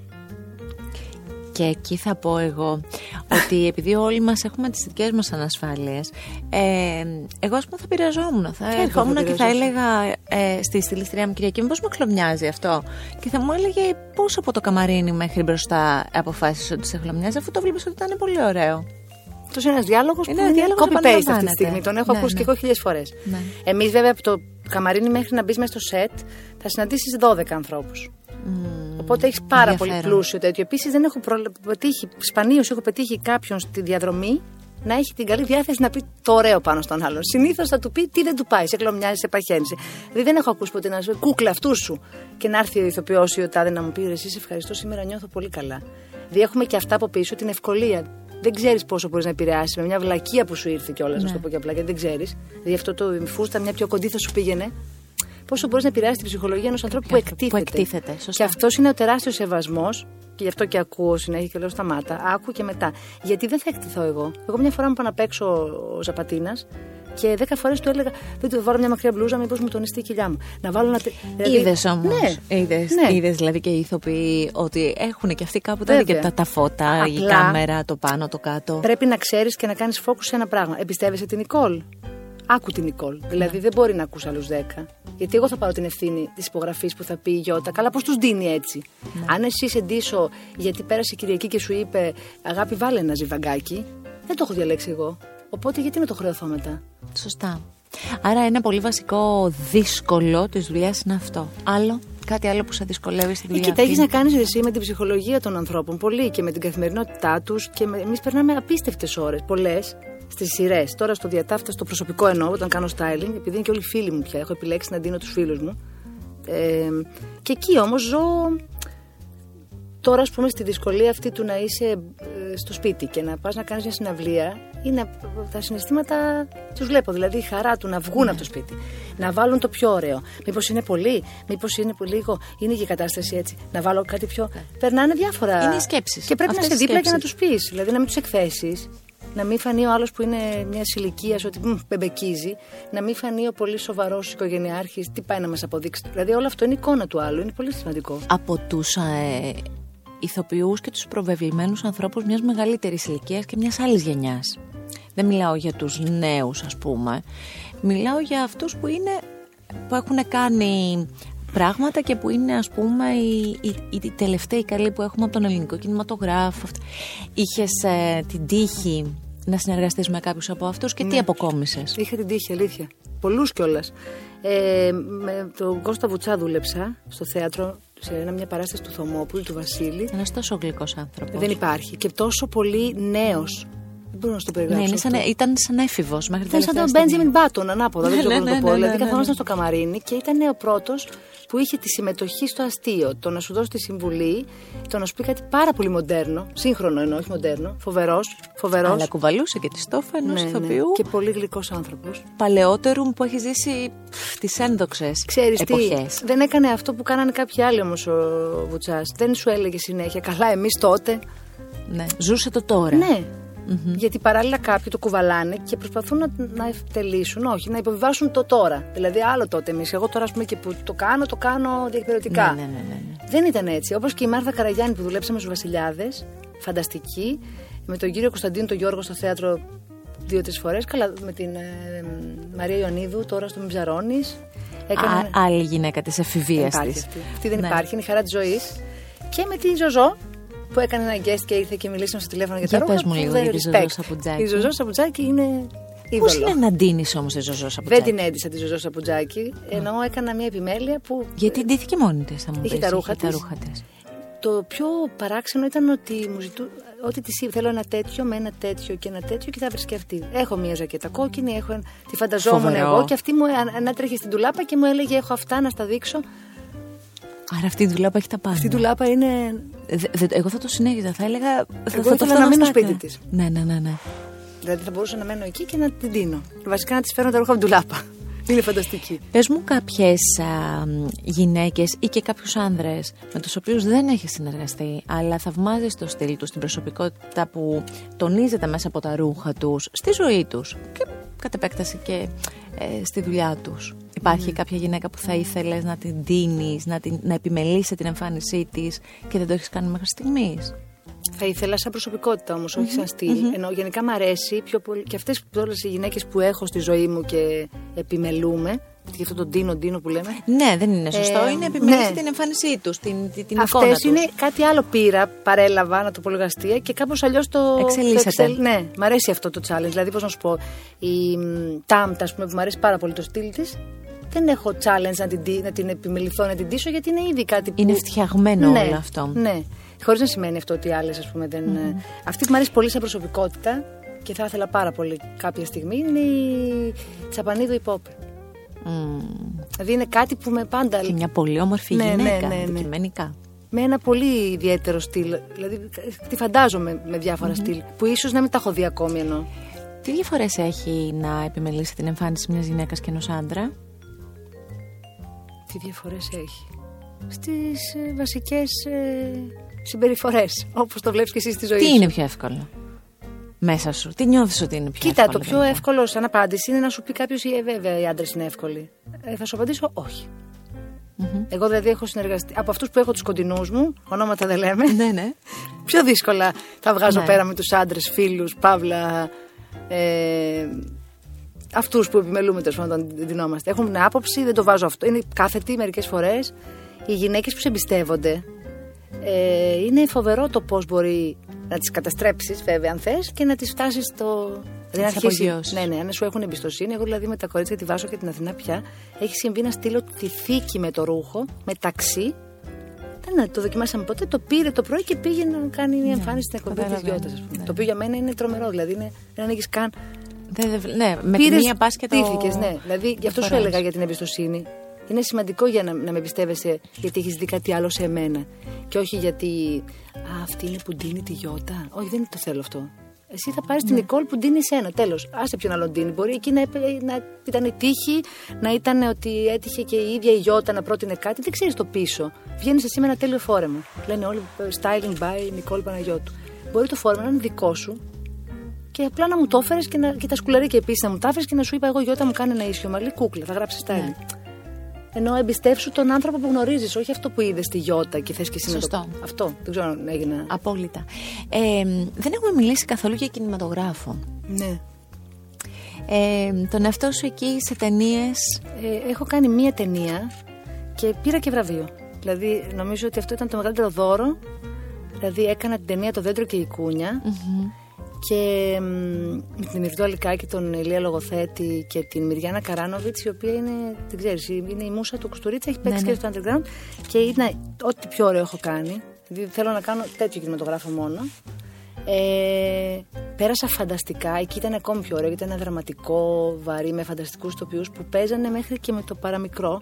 Και εκεί θα πω εγώ ότι επειδή όλοι μας έχουμε τις δικές μας ανασφάλειες ε, εγώ ας πούμε θα πειραζόμουν θα εγώ ερχόμουν θα και θα πειραζόσουν. έλεγα ε, στη στυλιστρία μου Κυριακή μου πώς με χλωμιάζει αυτό; Και θα μου έλεγε πώς από το καμαρίνι μέχρι μπροστά αποφάσισες ότι σε χλωμιάζει αφού το βλέπεις ότι ήταν πολύ ωραίο; Αυτό είναι ένας διάλογος που Είναι είναι ένας διάλογος που copy-paste αυτή τη επαναλαμβάνεται. στιγμή. Τον έχω Ναι, ακούσει ναι. και εγώ χίλιε φορές. Ναι. Εμείς, βέβαια, από το καμαρίνι μέχρι να μπεις μέσα στο σετ, θα συναντήσεις 12 ανθρώπους. Οπότε έχεις πάρα ενδιαφέρον. πολύ πλούσιο τέτοιο. Επίσης, δεν έχω προλε- πετύχει, σπανίως έχω πετύχει κάποιον στη διαδρομή να έχει την καλή διάθεση να πει το ωραίο πάνω στον άλλον. Συνήθως θα του πει τι δεν του πάει, σε κλωμιάζει, σε παχαίνεις. Δηλαδή δεν έχω ακούσει ποτέ να σου πει κούκλα αυτούς σου και να έρθει ο ηθοποιός ή ο τάδε να μου πει εσύ σε ευχαριστώ, σήμερα νιώθω πολύ καλά. Δηλαδή έχουμε και αυτά από πίσω την ευκολία. Δεν ξέρεις πόσο μπορείς να επηρεάσεις με μια βλακεία που σου ήρθε κιόλας, να Ναι. σου το πω και απλά, γιατί δεν ξέρεις. Δηλαδή αυτό το η φούστα, μια πιο κοντή θα σου πήγαινε. Πόσο μπορείς να επηρεάσεις την ψυχολογία ενός ανθρώπου που Που εκτίθεται. εκτίθεται, σωστά. Και αυτός είναι ο τεράστιος σεβασμός. Και γι' αυτό και ακούω συνέχεια και λέω σταμάτα. Άκου και μετά. Γιατί δεν θα εκτιθώ εγώ. Εγώ μια φορά μου είπα να παίξω ο Ζαπατίνας και δέκα φορές του έλεγα: Δεν του βάλω μια μακριά μπλούζα, μήπως μου τονιστεί η κοιλιά μου. Να βάλω ένα. τε- δηλαδή- Είδες όμως. Ναι. Είδες, ναι. είδες δηλαδή και οι ηθοποιοί ότι έχουν και αυτοί κάπου τα, Βέβαια. και τα, τα φώτα, η Απλά κάμερα, το πάνω, το κάτω. Πρέπει να ξέρεις και να κάνεις focus σε ένα πράγμα. Εμπιστεύεσαι την Νικόλ; Άκου την Νικόλ. Δηλαδή δεν μπορεί να ακούσει άλλους 10. Γιατί εγώ θα πάρω την ευθύνη της υπογραφής που θα πει η Γιώτα. Καλά, πώς τους δίνει έτσι. Αν εσύ σε ντύσω γιατί πέρασε η Κυριακή και σου είπε Αγάπη, βάλε ένα ζιβαγκάκι. Δεν το έχω διαλέξει εγώ. Οπότε γιατί να το χρεωθώ μετά; Σωστά. Άρα ένα πολύ βασικό δύσκολο της δουλειάς είναι αυτό. Άλλο, κάτι άλλο που σε δυσκολεύει στη Ε, δουλειά. κοίτα, έχεις αυτή; να κάνεις εσύ με την ψυχολογία των ανθρώπων πολύ και με την καθημερινότητά τους και εμείς περνάμε απίστευτες ώρες, πολλές, στις σειρές. Τώρα στο διατάφτα, στο προσωπικό εννοώ, όταν κάνω styling, επειδή είναι και όλοι φίλοι μου πια, έχω επιλέξει να δίνω τους φίλους μου. Ε, και εκεί όμως ζω. Τώρα, ας πούμε, στη δυσκολία αυτή του να είσαι ε, στο σπίτι και να πας να κάνεις μια συναυλία, είναι τα συναισθήματα τους βλέπω. Δηλαδή η χαρά του να βγουν από το σπίτι, να βάλουν το πιο ωραίο. Μήπως είναι πολύ, μήπως είναι πολύ λίγο, είναι και η κατάσταση έτσι. Να βάλω κάτι πιο. Περνάνε διάφορα. Είναι οι σκέψεις. Και πρέπει Αυτές να οι είσαι δίπλα και να τους σκέψεις. πεις. Δηλαδή να μην τους εκθέσεις. Να μην φανεί ο άλλος που είναι μιας ηλικίας ότι μ, μπεμπεκίζει. Να μην φανεί ο πολύ σοβαρός οικογενειάρχης. Τι πάει να μας αποδείξει. Δηλαδή όλο αυτό είναι εικόνα του άλλου. Είναι πολύ σημαντικό. από τους ε, ηθοποιούς και τους προβεβλημένους ανθρώπους μιας μεγαλύτερης ηλικίας και μιας άλλης γενιάς. Δεν μιλάω για τους νέους ας πούμε. Μιλάω για αυτούς που είναι που έχουν κάνει πράγματα και που είναι ας πούμε οι, οι, οι τελευταίοι καλοί που έχουμε από τον ελληνικό κινηματογράφο. Αυτά. Είχες ε, την τύχη να συνεργαστείς με κάποιους από αυτούς και τι αποκόμισες; Είχα την τύχη, αλήθεια. Πολλούς κιόλας. Ε, με τον Κώστα Βουτσά δούλεψα στο θέατρο σε ένα, μια παράσταση του Θωμόπουλου, του Βασίλη. Ένας τόσο γλυκός άνθρωπος. Δεν υπάρχει. Και τόσο πολύ νέος. Δεν μπορώ να σου το ναι, περιγράψω. είναι σαν, αυτό. ήταν σαν έφηβος μέχρι Ήταν σαν τελευταία τον στιγμή. Μπέντζιμιν Μπάτον, ανάποδα. δεν Ναι, ξέρω ναι, πώς να το ναι, πω. ναι, δηλαδή, ναι, ναι. καθόμασταν στο καμαρίνι και ήταν ο πρώτος που είχε τη συμμετοχή στο αστείο. Το να σου δώσει τη συμβουλή, το να σου πει κάτι πάρα πολύ μοντέρνο, σύγχρονο εννοώ, όχι μοντέρνο, φοβερός. Φοβερός. Αλλά κουβαλούσε και της στόφα ενό Ναι, ναι. ηθοποιού Και πολύ γλυκός άνθρωπος. παλαιότερου που έχει ζήσει τις ένδοξες Ξέρεις εποχές. τι, δεν έκανε αυτό που κάνανε κάποιοι άλλοι όμως ο Βουτσάς. Δεν σου έλεγε συνέχεια, καλά εμείς τότε. Ναι. Ζούσε το τώρα. Ναι. Γιατί παράλληλα κάποιοι το κουβαλάνε και προσπαθούν να, να ευτελίσουν, όχι, να υποβιβάσουν το τώρα. Δηλαδή, άλλο τότε εμείς. Εγώ τώρα, ας πούμε, και που το κάνω, το κάνω διεκπαιρεωτικά. Ναι, ναι, ναι, ναι, ναι. Δεν ήταν έτσι. Όπως και η Μάρθα Καραγιάννη που δουλέψαμε στους Βασιλιάδες, φανταστική. Με τον κύριο Κωνσταντίνο τον Γιώργο στο θέατρο δύο-τρεις φορές. Καλά, με την ε, Μαρία Ιωνίδου τώρα στο Μιζαρόνη. Α, άλλη γυναίκα της Δεν εφηβείας υπάρχει της. αυτή. Αυτή δεν Ναι. υπάρχει, είναι η χαρά της ζωής. Και με τη Ζωζό που έκανε ένα guest και ήρθε και μιλήσαμε στο τηλέφωνο για, Για τα ρούχα. πες μου που λίγο δεν για τη respect. Ζωζό Σαπουτζάκη. Η Ζωζό Σαπουτζάκη είναι Πώς είδωλο. είναι να ντύνεις όμως τη Ζωζό από Δεν την έντυσα τη Ζωζό Σαπουτζάκη, ενώ έκανα μια επιμέλεια που Γιατί ντύθηκε μόνη της, θα μου Είχε πεις, τα ρούχα τα της. ρούχα της. το πιο παράξενο ήταν ότι μου ζητού, ότι της θέλω ένα τέτοιο με ένα τέτοιο και ένα τέτοιο και θα βρει αυτή. Έχω μία ζακέτα κόκκινη, έχω, τη φανταζόμουν Φοβερό. εγώ και αυτή μου ανάτρεχε στην τουλάπα και μου έλεγε: Έχω αυτά να στα δείξω. Άρα αυτή η δουλάπα έχει τα πάντα. Αυτή η τουλάπα είναι. Δε- δε- εγώ θα το συνέχιζα. Θα έλεγα. Θα, Εγώ θα το ήθελα να μείνω φτιάξω. σπίτι της. Ναι, ναι, ναι. ναι. Δηλαδή θα μπορούσα να μένω εκεί και να την δίνω. Βασικά να της φέρω τα ρούχα από την τουλάπα. Είναι φανταστική. Πες μου κάποιες α, μ, γυναίκες ή και κάποιους άνδρες με τους οποίους δεν έχεις συνεργαστεί αλλά θαυμάζεις το στυλ τους, την προσωπικότητα που τονίζεται μέσα από τα ρούχα τους, στη ζωή τους και κατ' επέκταση και ε, στη δουλειά τους. Υπάρχει κάποια γυναίκα που θα ήθελες να την δίνεις, να, την, να επιμελήσει την εμφάνισή της και δεν το έχεις κάνει μέχρι στιγμής; Θα ήθελα σαν προσωπικότητα όμως, όχι σαν στυλ. Ενώ γενικά μ' αρέσει πιο πολύ. και αυτές όλες οι γυναίκες που έχω στη ζωή μου και επιμελούμε. Και αυτό το ντίνο ντίνο που λέμε. Ναι, δεν είναι σωστό. Ε, είναι επιμελήσει ναι. την εμφάνισή τους, την, την, την εικόνα Αυτέ τους. είναι κάτι άλλο πήρα, παρέλαβα, να το πω λίγο αστεία και κάπως αλλιώς το. Εξελίσσεται. το εξελ- Ναι, μ' αρέσει αυτό το challenge. Δηλαδή, πώς να σου πω, η μ, Τάμτα, ας πούμε, που μου αρέσει πάρα πολύ το στυλ της, δεν έχω challenge να την, ντύ- να την επιμεληθώ, να την ντύσω, γιατί είναι ήδη κάτι που. Είναι φτιαγμένο ναι, όλο αυτό. Ναι. Χωρίς να σημαίνει αυτό ότι οι άλλες, ας πούμε, δεν. Αυτή που μου αρέσει πολύ σαν προσωπικότητα και θα ήθελα πάρα πολύ κάποια στιγμή είναι η Τσαπανίδου η Πόπε. Μμμ. Δηλαδή είναι κάτι που με πάντα. Και μια πολύ όμορφη Ναι, ναι, γυναίκα, ναι, ναι. αντικειμενικά. με ένα πολύ ιδιαίτερο στυλ. Δηλαδή, τη φαντάζομαι με διαφορα στυλ. Που ίσως να μην τα έχω δει ακόμη εννοώ. Τι διαφορές έχει να επιμελήσει την εμφάνιση μιας γυναίκας και ενός άντρα, Τι διαφορές έχει; Στις ε, βασικές ε, συμπεριφορές. Όπως το βλέπεις και εσύ στη ζωή Τι σου. είναι πιο εύκολο; Μέσα σου, τι νιώθεις ότι είναι πιο Κοίτα, εύκολο. το πιο τελικά; εύκολο σαν απάντηση είναι να σου πει κάποιος: Ε, βέβαια, οι άντρες είναι εύκολοι. Ε, θα σου απαντήσω: όχι. Εγώ δηλαδή έχω συνεργαστεί. Από αυτούς που έχω τους κοντινούς μου, ονόματα δεν λέμε. Ναι, ναι. πιο δύσκολα τα βγάζω Ναι. πέρα με τους άντρες, φίλους, παύλα. Ε, Αυτούς που επιμελούμε τέλος πάντων όταν δινόμαστε. Έχουν μια άποψη, δεν το βάζω αυτό. Είναι κάθετοι μερικές φορές. Οι γυναίκες που σε εμπιστεύονται. Ε, είναι φοβερό το πώς μπορεί να τις καταστρέψεις, βέβαια, αν θες, και να τις φτάσεις στο. Δεν τις απογειώσεις. Ναι, ναι, αν σου έχουν εμπιστοσύνη. Εγώ δηλαδή με τα κορίτσια τη Βάσο και την Αθηνά πια έχει συμβεί να στείλω τη θήκη με το ρούχο, με ταξί. Δεν το δοκιμάσαμε ποτέ. Το πήρε το πρωί και πήγε να κάνει μια εμφάνιση στην εκπομπή της καταλαβαίνω, Γιώτα, ας πούμε. ναι. Το οποίο για μένα είναι τρομερό. Δηλαδή είναι, δεν ανοίγει καν. Δεν- δεν- ναι, με τη Πήρες, μία πας και το. τύφηκες, ναι. Δηλαδή, γι' αυτό σου φοράς. έλεγα για την εμπιστοσύνη. Είναι σημαντικό για να, να με εμπιστεύεσαι γιατί έχεις δει κάτι άλλο σε μένα. Και όχι γιατί. Α, αυτή είναι που ντύνει τη Γιώτα. Όχι, δεν το θέλω αυτό. Εσύ θα πάρεις Ναι. την Νικόλ που ντύνει εσένα. Τέλος. Άσε ποιον άλλον ντύνει. Μπορεί εκεί να, έπαι- να ήταν η τύχη, να ήταν ότι έτυχε και η ίδια η Γιώτα να πρότεινε κάτι. Δεν ξέρεις το πίσω. Βγαίνεις εσύ με ένα τέλειο φόρεμα. Λένε όλοι ε, styling by Νικόλ Παναγιώτου. Μπορεί το φόρεμα να είναι δικό σου και απλά να μου το έφερες και, να, και τα σκουλαρίκια επίσης να μου τα έφερες και να σου είπα εγώ Γιώτα μου κάνει ένα ίσιο μαλλί κούκλα. Θα γράψεις styling. Ναι. Ενώ εμπιστεύσου τον άνθρωπο που γνωρίζεις, όχι αυτό που είδες στη Γιώτα και θες και εσύ να το. Σωστό. Αυτό. Δεν ξέρω αν έγινε. Απόλυτα. Ε, δεν έχουμε μιλήσει καθόλου για κινηματογράφο. Ναι. Ε, τον εαυτό σου εκεί σε ταινίες; Ε, έχω κάνει μία ταινία και πήρα και βραβείο. Δηλαδή, νομίζω ότι αυτό ήταν το μεγαλύτερο δώρο. Δηλαδή, έκανα την ταινία Το δέντρο και η κούνια. Και μ, με την Μυρτώ Αλικάκη, τον Ηλία Λογοθέτη και την Μυριάννα Καράνοβιτς, η οποία είναι, δεν ξέρεις, είναι η μούσα του Κουστουρίτσα, έχει παίξει Ναι, και στο underground. Και είναι ό,τι πιο ωραίο έχω κάνει. Δηλαδή, θέλω να κάνω τέτοιο κινηματογράφο μόνο. Ε, πέρασα φανταστικά. Εκεί ήταν ακόμη πιο ωραίο. γιατί Ήταν δραματικό, βαρύ, με φανταστικούς τοπιούς που παίζανε μέχρι και με το παραμικρό.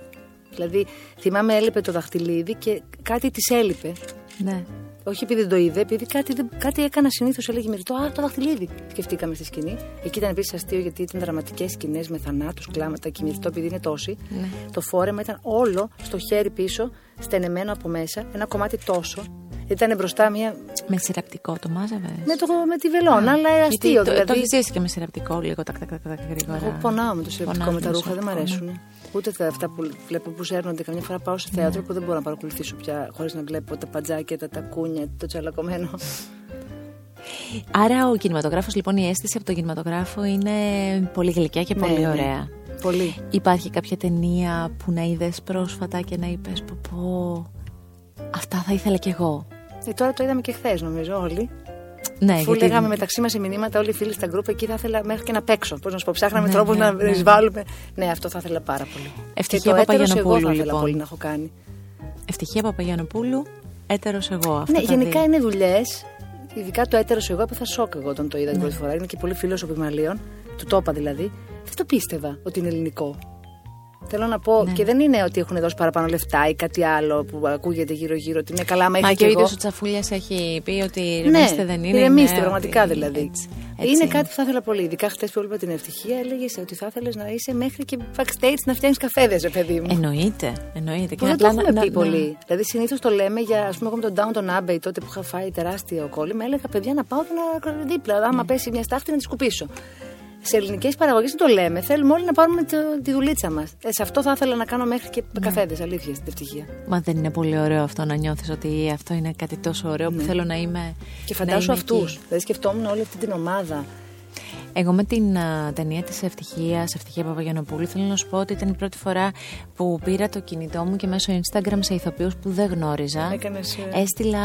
Δηλαδή, θυμάμαι έλειπε το δαχτυλίδι και κάτι της έλειπε. Ναι. Όχι επειδή δεν το είδε, επειδή κάτι, δεν- κάτι έκανα συνήθως. Έλεγε Μυρτό, Α, το δαχτυλίδι. Σκεφτήκαμε στη σκηνή. Εκεί ήταν επίσης αστείο γιατί ήταν δραματικές σκηνές με θανάτους, κλάματα και η Μυρτό, επειδή είναι τόση. Ναι. Το φόρεμα ήταν όλο στο χέρι πίσω, στενεμένο από μέσα, ένα κομμάτι τόσο. Ήταν μπροστά μια. Με σειραπτικό το μάζαβε. Με, το, με τη βελόνα, αλλά αστείο. Το, δηλαδή. το έχει ζήσει και με σειραπτικό λίγο τακ, τακ, τακ, τακ, γρήγορα. Εγώ πονάω με το συλλεκτικό Πονάς με τα το ρούχα, δεν μου σειραπτικό, αρέσουν. Ούτε τα, αυτά που βλέπω που σέρνονται. Καμιά φορά πάω σε θέατρο που δεν μπορώ να παρακολουθήσω πια χωρίς να βλέπω τα παντζάκια, τα τακούνια, το τσαλακωμένο. Άρα ο κινηματογράφος λοιπόν η αίσθηση από τον κινηματογράφο είναι πολύ γλυκιά και πολύ Ναι, ναι. ωραία. Πολύ. Υπάρχει κάποια ταινία που να είδες πρόσφατα και να είπες πω πω αυτά θα ήθελα κι εγώ. Ε, τώρα το είδαμε και χθες, νομίζω, όλοι. Ναι, Αφού γιατί- λέγαμε μεταξύ μας σε μηνύματα όλοι οι φίλοι στα γκρουπ, εκεί θα ήθελα μέχρι και να παίξω. Πώς να σου πω, ψάχναμε Ναι, τρόπους ναι, να ναι. εισβάλλουμε. Ναι, αυτό θα ήθελα πάρα πολύ. Ευτυχία και το έτερος Παπαγιανοπούλου, εγώ θα ήθελα λοιπόν. πολύ να έχω κάνει. Ευτυχία Παπαγιανοπούλου, έτερος εγώ. Αυτά ναι, τα γενικά δύο. είναι δουλειές. Ειδικά το έτερος εγώ έπαθα σοκ εγώ όταν το είδα την πρώτη φορά. Είναι και πολύ φίλος ο Πιμαλίων, του το είπα δηλαδή. Δεν το πίστευα ότι είναι ελληνικό. Θέλω να πω, και δεν είναι ότι έχουν δώσει παραπάνω λεφτά ή κάτι άλλο που ακούγεται γύρω-γύρω ότι είναι καλά, μα Μα είχα και ο κι εγώ. ίδιο ο Τσαφούλιας έχει πει ότι ηρεμήστε δεν είναι. ηρεμήστε, είναι πραγματικά ότι- δηλαδή. έτσι, έτσι είναι κάτι που θα ήθελα πολύ. Ειδικά χθε που έβλεπα την ευτυχία, έλεγες ότι θα ήθελες να είσαι μέχρι και backstage να φτιάχνεις καφέδες, ρε παιδί μου. Εννοείται, εννοείται. Που δεν το απλά έχουμε να- πει να- πολύ. Δηλαδή, συνήθως το λέμε για, ας πούμε, εγώ με τον Downton Abbey τότε που είχα φάει τεράστιο κόλλημα, έλεγα παιδιά να πάω και να δίπλα. Ναι. Άμα πέσει μια στάχτη να τη σκουπίσω. Σε ελληνικές παραγωγές δεν το λέμε. Θέλουμε όλοι να πάρουμε το, τη δουλίτσα μας. Ε, σε αυτό θα ήθελα να κάνω μέχρι και Ναι. καφέδες, αλήθεια, στην ευτυχία. Μα δεν είναι πολύ ωραίο αυτό να νιώθεις ότι αυτό είναι κάτι τόσο ωραίο που θέλω να είμαι. Ναι. Και να φαντάσου είμαι αυτούς. εκεί. Δηλαδή, σκεφτόμουν όλη αυτή την ομάδα. Εγώ με την α, ταινία της Ευτυχίας, Ευτυχία Παπαγιανοπούλου, θέλω να σου πω ότι ήταν η πρώτη φορά που πήρα το κινητό μου και μέσω Instagram σε ηθοποιούς που δεν γνώριζα. Έκανες, ε, Έστειλα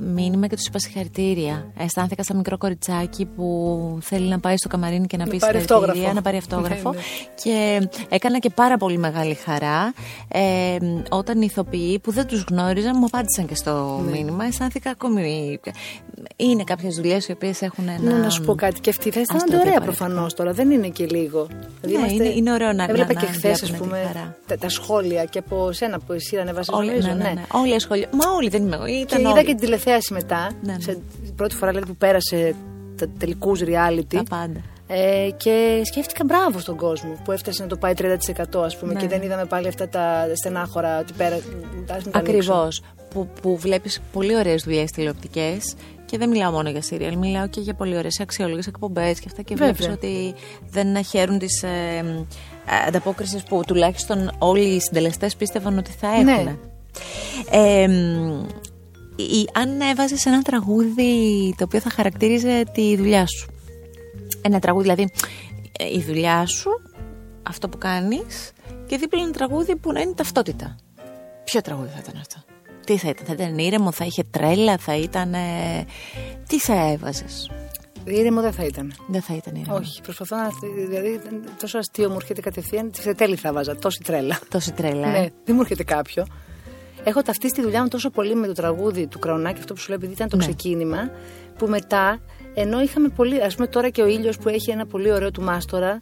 μήνυμα και τους είπα συγχαρητήρια. Αισθάνθηκα σαν μικρό κοριτσάκι που θέλει να πάει στο καμαρίνι και να, Να πει πάρει συγχαρητήρια, αυτόγραφο. να πάρει αυτόγραφο. Ναι, ναι. Και έκανα και πάρα πολύ μεγάλη χαρά ε, όταν οι ηθοποιοί που δεν τους γνώριζα μου απάντησαν και στο Ναι. μήνυμα. Αισθάνθηκα ακόμη... Είναι κάποιες δουλειές οι οποίες έχουν ένα... Ναι, να σου πω κάτι. Και αυτή θα αισθάνονται αστραπή ωραία παρελθόν. προφανώς τώρα. Δεν είναι και λίγο. Δηλαδή Ναι, είναι- είναι ωραίο να- Έβλεπα να- και να χθες, ας βλέπουν τη πούμε, χαρά. τα, τα σχόλια και από σένα που εσύ ανέβασες. Όλοι, νομίζω, ναι, ναι, ναι. Όλοι ασχολιούνται. Μα όλοι δεν είμαι εγώ. Και Ήταν είδα όλοι. και την τηλεθέαση μετά. Ναι, ναι. Σε την πρώτη φορά δηλαδή, που πέρασε τα τελικούς reality. Τα πάντα. Ε, και σκέφτηκα μπράβο στον κόσμο που έφτασε να το πάει 30% ας πούμε Ναι. και δεν είδαμε πάλι αυτά τα στενάχωρα ότι πέρα. ας μην τα ανοίξω. Ακριβώς. Που, που βλέπεις πολύ ωραίες δουλειές τηλεοπτικές. Και δεν μιλάω μόνο για σύριαλ, μιλάω και για πολύ ωραίες αξιόλογες εκπομπές και αυτά. Και Βέβαια. βλέπει ότι δεν χαίρουν τη ε, ανταπόκρισης που τουλάχιστον όλοι οι συντελεστές πίστευαν ότι θα έχουν. Ναι. Ε, μ, η- αν έβαζες ένα τραγούδι το οποίο θα χαρακτήριζε τη δουλειά σου. Ένα τραγούδι, δηλαδή ε, η δουλειά σου, αυτό που κάνεις και δίπλα ένα τραγούδι που να είναι ταυτότητα. Ποιο τραγούδι θα ήταν αυτό; Τι θα ήταν, θα ήταν ήρεμο, θα είχε τρέλα, θα ήταν. ε, Τι θα έβαζες; Ήρεμο δεν θα ήταν. Δεν θα ήταν ήρεμο. Όχι, προσπαθώ να. Δηλαδή, τόσο αστείο μου έρχεται κατευθείαν. Σε τέλει θα βάζα. Τόση τρέλα. Τόση τρέλα. ε. Ναι, δεν μου έρχεται κάποιο. Έχω ταυτίσει τη δουλειά μου τόσο πολύ με το τραγούδι του Κραουνάκη, αυτό που σου λέω, επειδή ήταν το Ναι. ξεκίνημα, που μετά, ενώ είχαμε πολύ. Α πούμε τώρα και ο ήλιος που έχει ένα πολύ ωραίο του μαστορα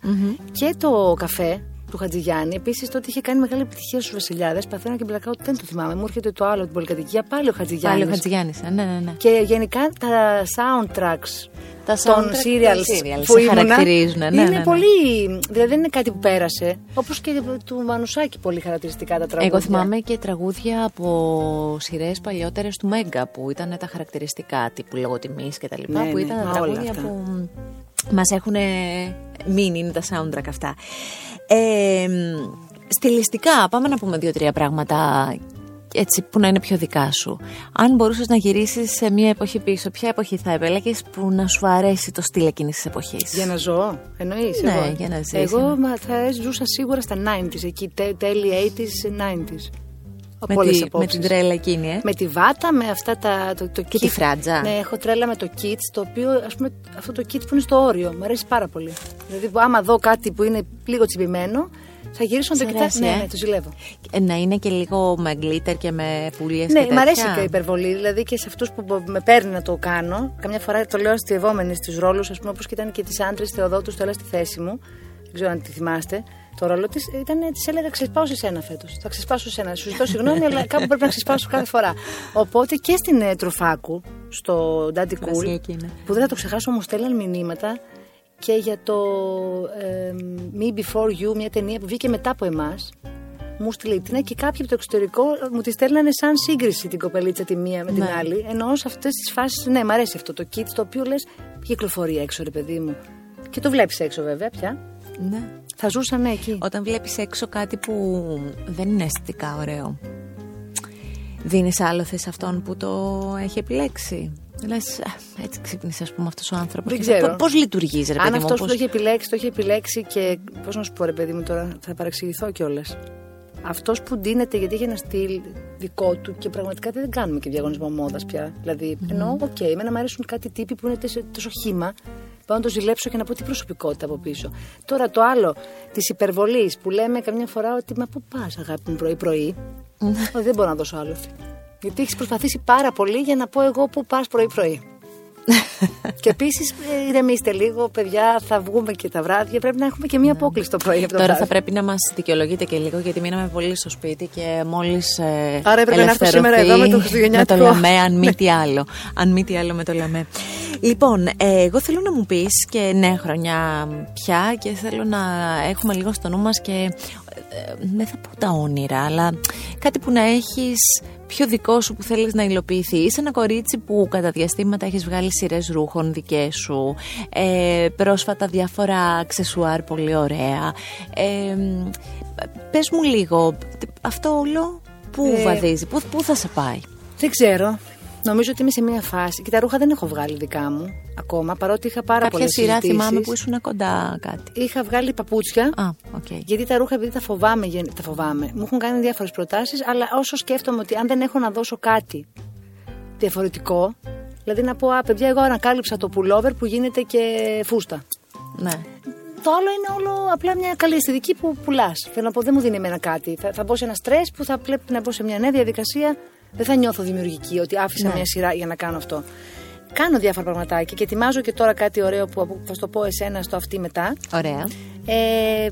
και το καφέ του Χατζηγιάννη. Επίσης τότε είχε κάνει μεγάλη επιτυχία στους Βασιλιάδες. Παθαίνω και μπλακάω ότι δεν το θυμάμαι. Μου έρχεται το άλλο, την πολυκατοικία, πάλι ο Χατζηγιάννης. Πάλι ο Χατζηγιάννης, ε, ναι, ναι, ναι. Και γενικά τα soundtracks Τα των soundtrack serials των serials που σε ήμουνα χαρακτηρίζουν, ναι, είναι ναι, ναι. πολύ. Δηλαδή δεν είναι κάτι που πέρασε. Όπως και του Μανουσάκη πολύ χαρακτηριστικά τα τραγούδια. Εγώ θυμάμαι και τραγούδια από σειρές παλιότερες του Μέγκα που ήταν τα χαρακτηριστικά τύπου λογοτιμή και τα λοιπά. Ναι, που ναι, ήταν μα τα όλα τραγούδια αυτά. που μας έχουν μείνει, είναι τα soundtrack αυτά. Ε, μ, στιλιστικά, πάμε να πούμε δύο-τρία πράγματα έτσι που να είναι πιο δικά σου. Αν μπορούσες να γυρίσεις σε μια εποχή πίσω, ποια εποχή θα επέλεγες που να σου αρέσει το στυλ εκείνης της εποχής; Για να ζω, εννοείς. Ναι, εγώ. για να ζεις, Εγώ ναι. μα, θα ζούσα σίγουρα στα 90s, εκεί τε- τέλη 80s, 90s. Από με, όλες τη, τις με απόψεις. την τρέλα εκείνη, ε. Με τη βάτα, με αυτά τα. Το, το Και kit. τη φράτζα. Ναι, έχω τρέλα με το kit, το οποίο ας πούμε αυτό το kit που είναι στο όριο. Μου αρέσει πάρα πολύ. Δηλαδή, που άμα δω κάτι που είναι λίγο τσιμπημένο, θα γυρίσω να το Σ' κοιτάξω. αρέσει, Ναι, ε; ναι, το ζηλεύω. Ε, Να είναι και λίγο με γκλίτερ και με πουλιές Ναι, και μ' αρέσει τέτοια. και η υπερβολή. Δηλαδή και σε αυτούς που με παίρνει να το κάνω. Καμιά φορά το λέω αστειευόμενοι στους ρόλους, ας πούμε, όπως και ήταν και τη άντρες Θεοδότου, το έλα στη θέση μου. Δεν ξέρω αν τη θυμάστε. Το ρόλο της ήταν, της έλεγα ξεσπάω σε σένα φέτος. Θα ξεσπάσω σε σένα. Σου ζητώ συγγνώμη, αλλά κάπου πρέπει να ξεσπάσω κάθε φορά. Οπότε και στην ε, Τροφάκου, στο Daddy Cool, Βραζιλική, ναι. που δεν θα το ξεχάσω, μου στέλναν μηνύματα και για το ε, Me Before You, μια ταινία που βγήκε μετά από εμάς. Μου στείλε η Τίνα και κάποιοι από το εξωτερικό μου τη στέλνανε σαν σύγκριση την κοπελίτσα τη μία με την Ναι. άλλη. Ενώ σε αυτές τις φάσεις, ναι, μ' αρέσει αυτό το kit το οποίο λες κυκλοφορεί έξω, ρε παιδί μου. Και το βλέπεις έξω βέβαια πια. Ναι. Θα ζούσα ναι εκεί. Όταν βλέπεις έξω κάτι που δεν είναι αισθητικά ωραίο, δίνεις άλλοθι σε αυτόν που το έχει επιλέξει. Λες, «Α, έτσι ξύπνησε, ας πούμε, αυτός ο άνθρωπος. Δεν ξέρω. Πώς λειτουργείς, ρε Αν παιδί μου, αυτός που πώς- το έχει επιλέξει, το έχει επιλέξει και. Πώς να σου πω, ρε παιδί μου, τώρα θα παρεξηγηθώ κιόλας. Αυτός που ντύνεται γιατί έχει ένα στυλ δικό του και πραγματικά δεν κάνουμε και διαγωνισμό μόδας πια. Δηλαδή, εννοώ, οκ, εμένα μου αρέσουν κάτι τύποι που είναι τόσο, τόσο χύμα. Πάω να το ζηλέψω και να πω τι προσωπικότητα από πίσω. Τώρα το άλλο της υπερβολής που λέμε καμιά φορά ότι μα πού πας, αγάπη μου, πρωί-πρωί. Ναι. Ότι δεν μπορώ να δώσω άλοθη. Γιατί έχεις προσπαθήσει πάρα πολύ για να πω εγώ που πας πρωί-πρωί. και επίσης ε, ηρεμήστε λίγο, παιδιά. Θα βγούμε και τα βράδια. Πρέπει να έχουμε και μία απόκληση το πρωί. Τώρα θα πρέπει να μας δικαιολογείτε και λίγο, γιατί μείναμε πολύ στο σπίτι και μόλις. Ε, Άρα έπρεπε να έρθω σήμερα εδώ με το Χριστουγεννιάτικο. Με το λαμέ, αν μη τι άλλο. Αν μη τι άλλο με το λαμέ. Λοιπόν, ε, εγώ θέλω να μου πεις και νέα χρονιά πια και θέλω να έχουμε λίγο στο νου μας και. Ε, δεν θα πω τα όνειρα, αλλά κάτι που να έχεις πιο δικό σου που θέλεις να υλοποιηθεί. Είσαι ένα κορίτσι που κατά διαστήματα έχεις βγάλει σειρές ρούχων δικές σου, ε, πρόσφατα διάφορα αξεσουάρ πολύ ωραία. Ε, πες μου λίγο, αυτό όλο πού ε, βαδίζει, πού, πού θα σε πάει; Δεν ξέρω. Νομίζω ότι είμαι σε μια φάση. Και τα ρούχα δεν έχω βγάλει δικά μου ακόμα, παρότι είχα πάρα πολλές συζητήσεις. Κάποια σειρά θυμάμαι που ήσουν κοντά κάτι. Είχα βγάλει παπούτσια. Α, okay. Γιατί τα ρούχα, επειδή τα φοβάμαι, τα φοβάμαι. Μου έχουν κάνει διάφορες προτάσεις, αλλά όσο σκέφτομαι ότι αν δεν έχω να δώσω κάτι διαφορετικό, δηλαδή να πω, Α, παιδιά, εγώ ανακάλυψα το pullover που γίνεται και φούστα. Ναι. Το άλλο είναι όλο απλά μια καλή αισθητική που πουλάς. Θέλω να πω, δεν μου δίνει εμένα κάτι. Θα, θα μπω σε ένα στρε που θα πρέπει να μπω σε μια νέα διαδικασία δεν θα νιώθω δημιουργική ότι άφησα ναι. μια σειρά για να κάνω αυτό. Κάνω διάφορα πραγματάκια και ετοιμάζω και τώρα κάτι ωραίο που θα το πω εσένα στο αυτή μετά. Ωραία. Ε,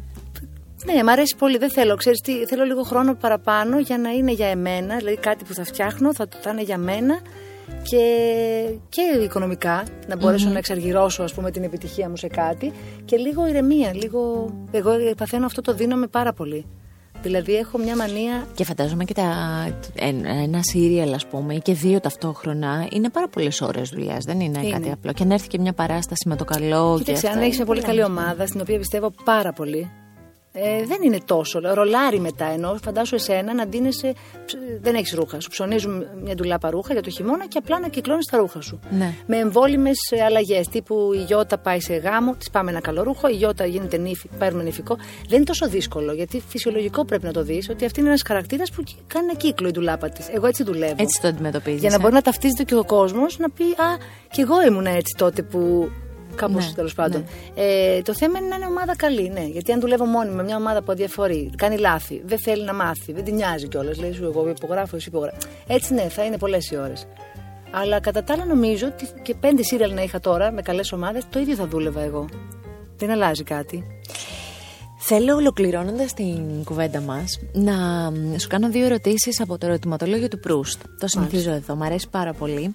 ναι, μου αρέσει πολύ. Δεν θέλω, ξέρεις τι, θέλω λίγο χρόνο παραπάνω για να είναι για εμένα. Δηλαδή κάτι που θα φτιάχνω θα, θα είναι για μένα και, και οικονομικά να μπορεσω να εξαργυρώσω ας πούμε την επιτυχία μου σε κάτι και λίγο ηρεμία, λίγο... Εγώ παθαίνω αυτό το δίνομαι πάρα πολύ. Δηλαδή έχω μια μανία. Και φαντάζομαι και τα, ένα σύριαλ, ας πούμε, ή και δύο ταυτόχρονα, είναι πάρα πολλές ώρες δουλειάς. Δεν είναι, είναι, κάτι απλό. Και αν έρθει και μια παράσταση με το καλό. Κοίταξε, αν έχεις μια πολύ καλή ομάδα, στην οποία πιστεύω πάρα πολύ, ε, δεν είναι τόσο. Ρολάρι μετά ενώ φαντάσου εσένα να ντύνεσαι. Δεν έχεις ρούχα. Σου ψωνίζουν μια ντουλάπα ρούχα για το χειμώνα και απλά να κυκλώνεις τα ρούχα σου. Ναι. Με εμβόλυμες αλλαγές. Τύπου η Γιώτα πάει σε γάμο, της πάμε ένα καλό ρούχο. Η Γιώτα γίνεται νύφη, παίρνουμε νηφικό. Δεν είναι τόσο δύσκολο γιατί φυσιολογικό πρέπει να το δεις ότι αυτή είναι ένας χαρακτήρας που κάνει ένα κύκλο η ντουλάπα της. Εγώ έτσι δουλεύω. Έτσι το αντιμετωπίζεις. Για να ε; μπορεί να ταυτίζεται και ο κόσμος να πει Α, και εγώ ήμουν έτσι τότε που Κάπως ναι, τέλος πάντων. Ναι. Ε, το θέμα είναι να είναι ομάδα καλή, ναι. Γιατί αν δουλεύω μόνη με μια ομάδα που αδιαφορεί, κάνει λάθη, δεν θέλει να μάθει, δεν την νοιάζει κιόλας. Λέει σου, εγώ υπογράφω, εσύ υπογράφω. Έτσι ναι, θα είναι πολλές οι ώρες. Αλλά κατά τα άλλα νομίζω ότι και πέντε σύριαλ να είχα τώρα με καλές ομάδες, το ίδιο θα δούλευα εγώ. Δεν αλλάζει κάτι. Θέλω ολοκληρώνοντας την κουβέντα μας να σου κάνω δύο ερωτήσεις από το ερωτηματολόγιο του Προύστ. Το συνηθίζω εδώ, μου αρέσει πάρα πολύ.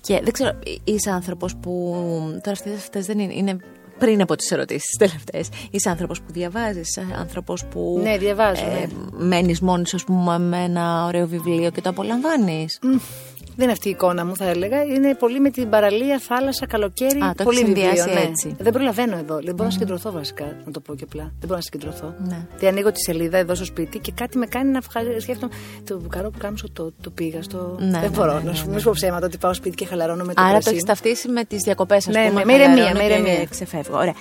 Και δεν ξέρω, είσαι άνθρωπος που. Τώρα αυτές δεν είναι, είναι πριν από τις ερωτήσεις τελευταίες. Είσαι άνθρωπος που διαβάζεις, άνθρωπος που. Ναι, διαβάζω. Ε, ναι. Μένεις μόνη σου, πούμε, με ένα ωραίο βιβλίο και το απολαμβάνεις. Δεν είναι αυτή η εικόνα μου, θα έλεγα. Είναι πολύ με την παραλία, θάλασσα, καλοκαίρι. Α, το πολύ βιβλίο, ναι. έτσι. Δεν προλαβαίνω εδώ. Δεν μπορώ να συγκεντρωθώ βασικά, να το πω και απλά. Δεν μπορώ να συγκεντρωθώ. Ναι. Και ανοίγω τη σελίδα εδώ στο σπίτι και κάτι με κάνει να σκέφτομαι. Το καρό που κάμισο το, το πήγα στο. Ναι, δεν ναι, μπορώ ναι, να σου ναι, πω ψέματα ότι πάω σπίτι και χαλαρώνω με το Άρα το έχεις ταυτίσει με τις διακοπές, ας ναι, πούμε. Με ηρεμία, με ηρεμία. Ξεφεύγω. Ωραία.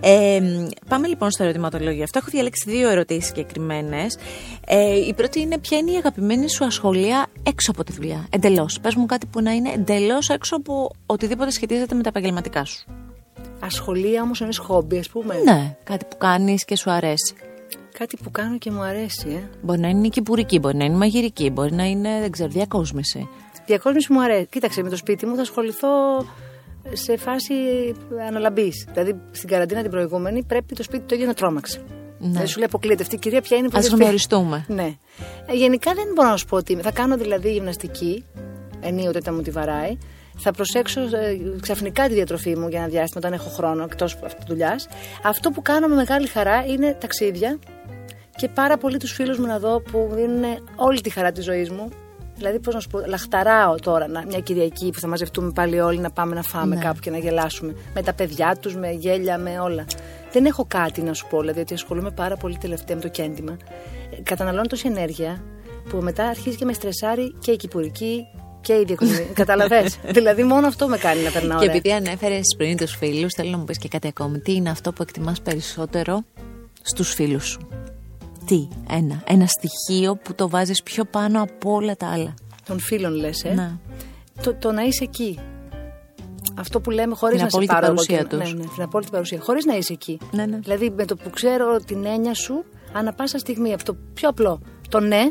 Ε, πάμε λοιπόν στο ερωτηματολόγιο αυτό. Έχω διαλέξει δύο ερωτήσεις συγκεκριμένες. Ε, η πρώτη είναι ποια είναι η αγαπημένη σου ασχολία έξω από τη δουλειά. Εντελώς. Πες μου κάτι που να είναι εντελώς έξω από οτιδήποτε σχετίζεται με τα επαγγελματικά σου. Ασχολία όμως είναι χόμπι, ας πούμε. Ναι, κάτι που κάνεις και σου αρέσει. Κάτι που κάνω και μου αρέσει, ε. Μπορεί να είναι κυπουρική, μπορεί να είναι μαγειρική, μπορεί να είναι, δεν ξέρω, διακόσμηση. Διακόσμηση μου αρέσει. Κοίταξε, με το σπίτι μου θα ασχοληθώ σε φάση αναλαμπής. Δηλαδή στην καραντίνα την προηγούμενη πρέπει το σπίτι το ίδιο να τρόμαξε. Ναι. Δεν σου λέει αποκλείεται αυτή η κυρία, ποια είναι που Α γνωριστούμε. Ναι. Ε, γενικά δεν μπορώ να σου πω ότι. Θα κάνω δηλαδή γυμναστική ενίοτε όταν μου τη βαράει. Θα προσέξω ε, ξαφνικά τη διατροφή μου για ένα διάστημα όταν έχω χρόνο εκτός αυτή τη δουλειάς. Αυτό που κάνω με μεγάλη χαρά είναι ταξίδια και πάρα πολύ τους φίλους μου να δω που δίνουν όλη τη χαρά της ζωής μου. Δηλαδή, πώς να σου πω, λαχταράω τώρα μια Κυριακή που θα μαζευτούμε πάλι όλοι να πάμε να φάμε ναι. κάπου και να γελάσουμε. Με τα παιδιά τους, με γέλια, με όλα. Δεν έχω κάτι να σου πω, δηλαδή ότι ασχολούμαι πάρα πολύ τελευταία με το κέντημα. Ε, καταναλώνω τόση ενέργεια που μετά αρχίζει και με στρεσάρει και η κυπουρική και η διακοπή. Καταλαβέ. δηλαδή, μόνο αυτό με κάνει να περνάω. Και επειδή ανέφερες πριν τους φίλους, θέλω να μου πεις και κάτι ακόμη. Τι είναι αυτό που εκτιμάς περισσότερο στους φίλους σου; Τι, ένα, ένα στοιχείο που το βάζεις πιο πάνω από όλα τα άλλα; Των φίλων, λες, ε; Να. Το, το να είσαι εκεί. Αυτό που λέμε χωρίς να σε πάρω παρουσία τους. Ναι, ναι, την απόλυτη παρουσία. Χωρίς να είσαι εκεί. Ναι, ναι. Δηλαδή με το που ξέρω την έννοια σου, ανά πάσα στιγμή από το πιο απλό, το ναι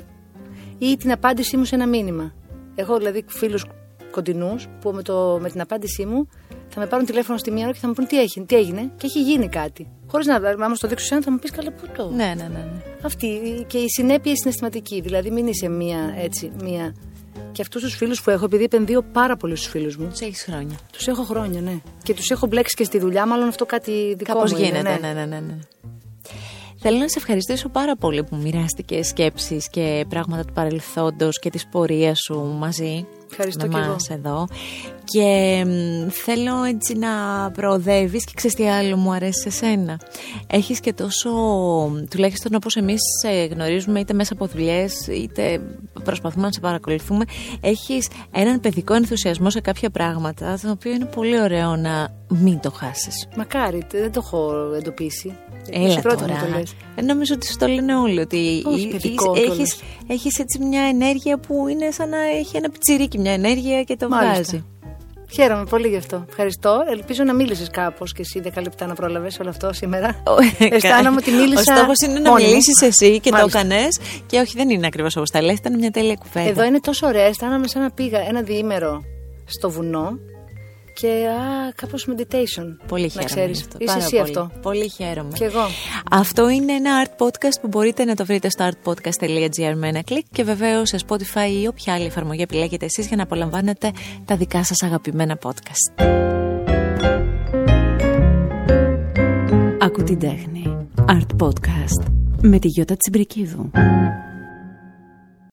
ή την απάντησή μου σε ένα μήνυμα. Έχω δηλαδή φίλους κοντινούς που με, το, με την απάντησή μου θα με πάρουν τηλέφωνο στη μία ώρα και θα μου πούν τι, έχει, τι έγινε και έχει γίνει κάτι. Χωρίς να άμα στο δείξω θα μου πεις καλά πού το. Ναι, ναι, ναι, ναι. Αυτή και η συνέπεια συναισθηματική. Δηλαδή μην είσαι μία έτσι, μία. Και αυτούς τους φίλους που έχω, επειδή επενδύω πάρα πολύ στους φίλους μου. Τους έχεις χρόνια. Τους έχω χρόνια, ναι. Και τους έχω μπλέξει και στη δουλειά, μάλλον αυτό κάτι δικό Κάπως μου. γίνεται, είναι, ναι, ναι, ναι. ναι. Θέλω να σε ευχαριστήσω πάρα πολύ που μοιράστηκες σκέψεις και πράγματα του παρελθόντος και της πορείας σου μαζί Ευχαριστώ με και μας εδώ. Και μ, θέλω έτσι να προοδεύεις και ξέρεις τι άλλο μου αρέσει σε σένα. Έχεις και τόσο, τουλάχιστον όπως εμείς σε γνωρίζουμε είτε μέσα από δουλειές, είτε προσπαθούμε να σε παρακολουθούμε, έχεις έναν παιδικό ενθουσιασμό σε κάποια πράγματα, το οποίο είναι πολύ ωραίο να μην το χάσεις. Μακάρι, δεν το έχω εντοπίσει. Έλα Είσαι πρώτη τώρα. μου το λες. Ε, Νομίζω ότι σου το λένε όλοι ότι Όχι, εί- παιδικό έχεις, κιόλας. έχεις, έχεις έτσι μια ενέργεια που είναι σαν να έχει ένα πιτσιρίκι μια ενέργεια και το Μάλιστα. βγάζει. Χαίρομαι πολύ γι' αυτό. Ευχαριστώ. Ελπίζω να μίλησες κάπως και εσύ 10 λεπτά να πρόλαβες όλο αυτό σήμερα. Αισθάνομαι ότι μίλησα. Ο στόχος είναι να μόνη μου. μιλήσεις εσύ και Μάλιστα. το έκανες. Και όχι, δεν είναι ακριβώς όπως τα λες. Ήταν μια τέλεια κουβέντα. Εδώ είναι τόσο ωραία. Αισθάνομαι σαν να πήγα ένα διήμερο στο βουνό και α, κάπως meditation. Πολύ να χαίρομαι. ξέρεις. γι' αυτό. Είσαι Πάρα εσύ πολύ. αυτό. Πολύ χαίρομαι. Και εγώ. Αυτό είναι ένα art podcast που μπορείτε να το βρείτε στο artpodcast.gr με ένα κλικ και βεβαίως σε Spotify ή όποια άλλη εφαρμογή επιλέγετε εσείς για να απολαμβάνετε τα δικά σας αγαπημένα podcast. Ακού την τέχνη. Art Podcast με τη Γιώτα Τσιμπρικίδου.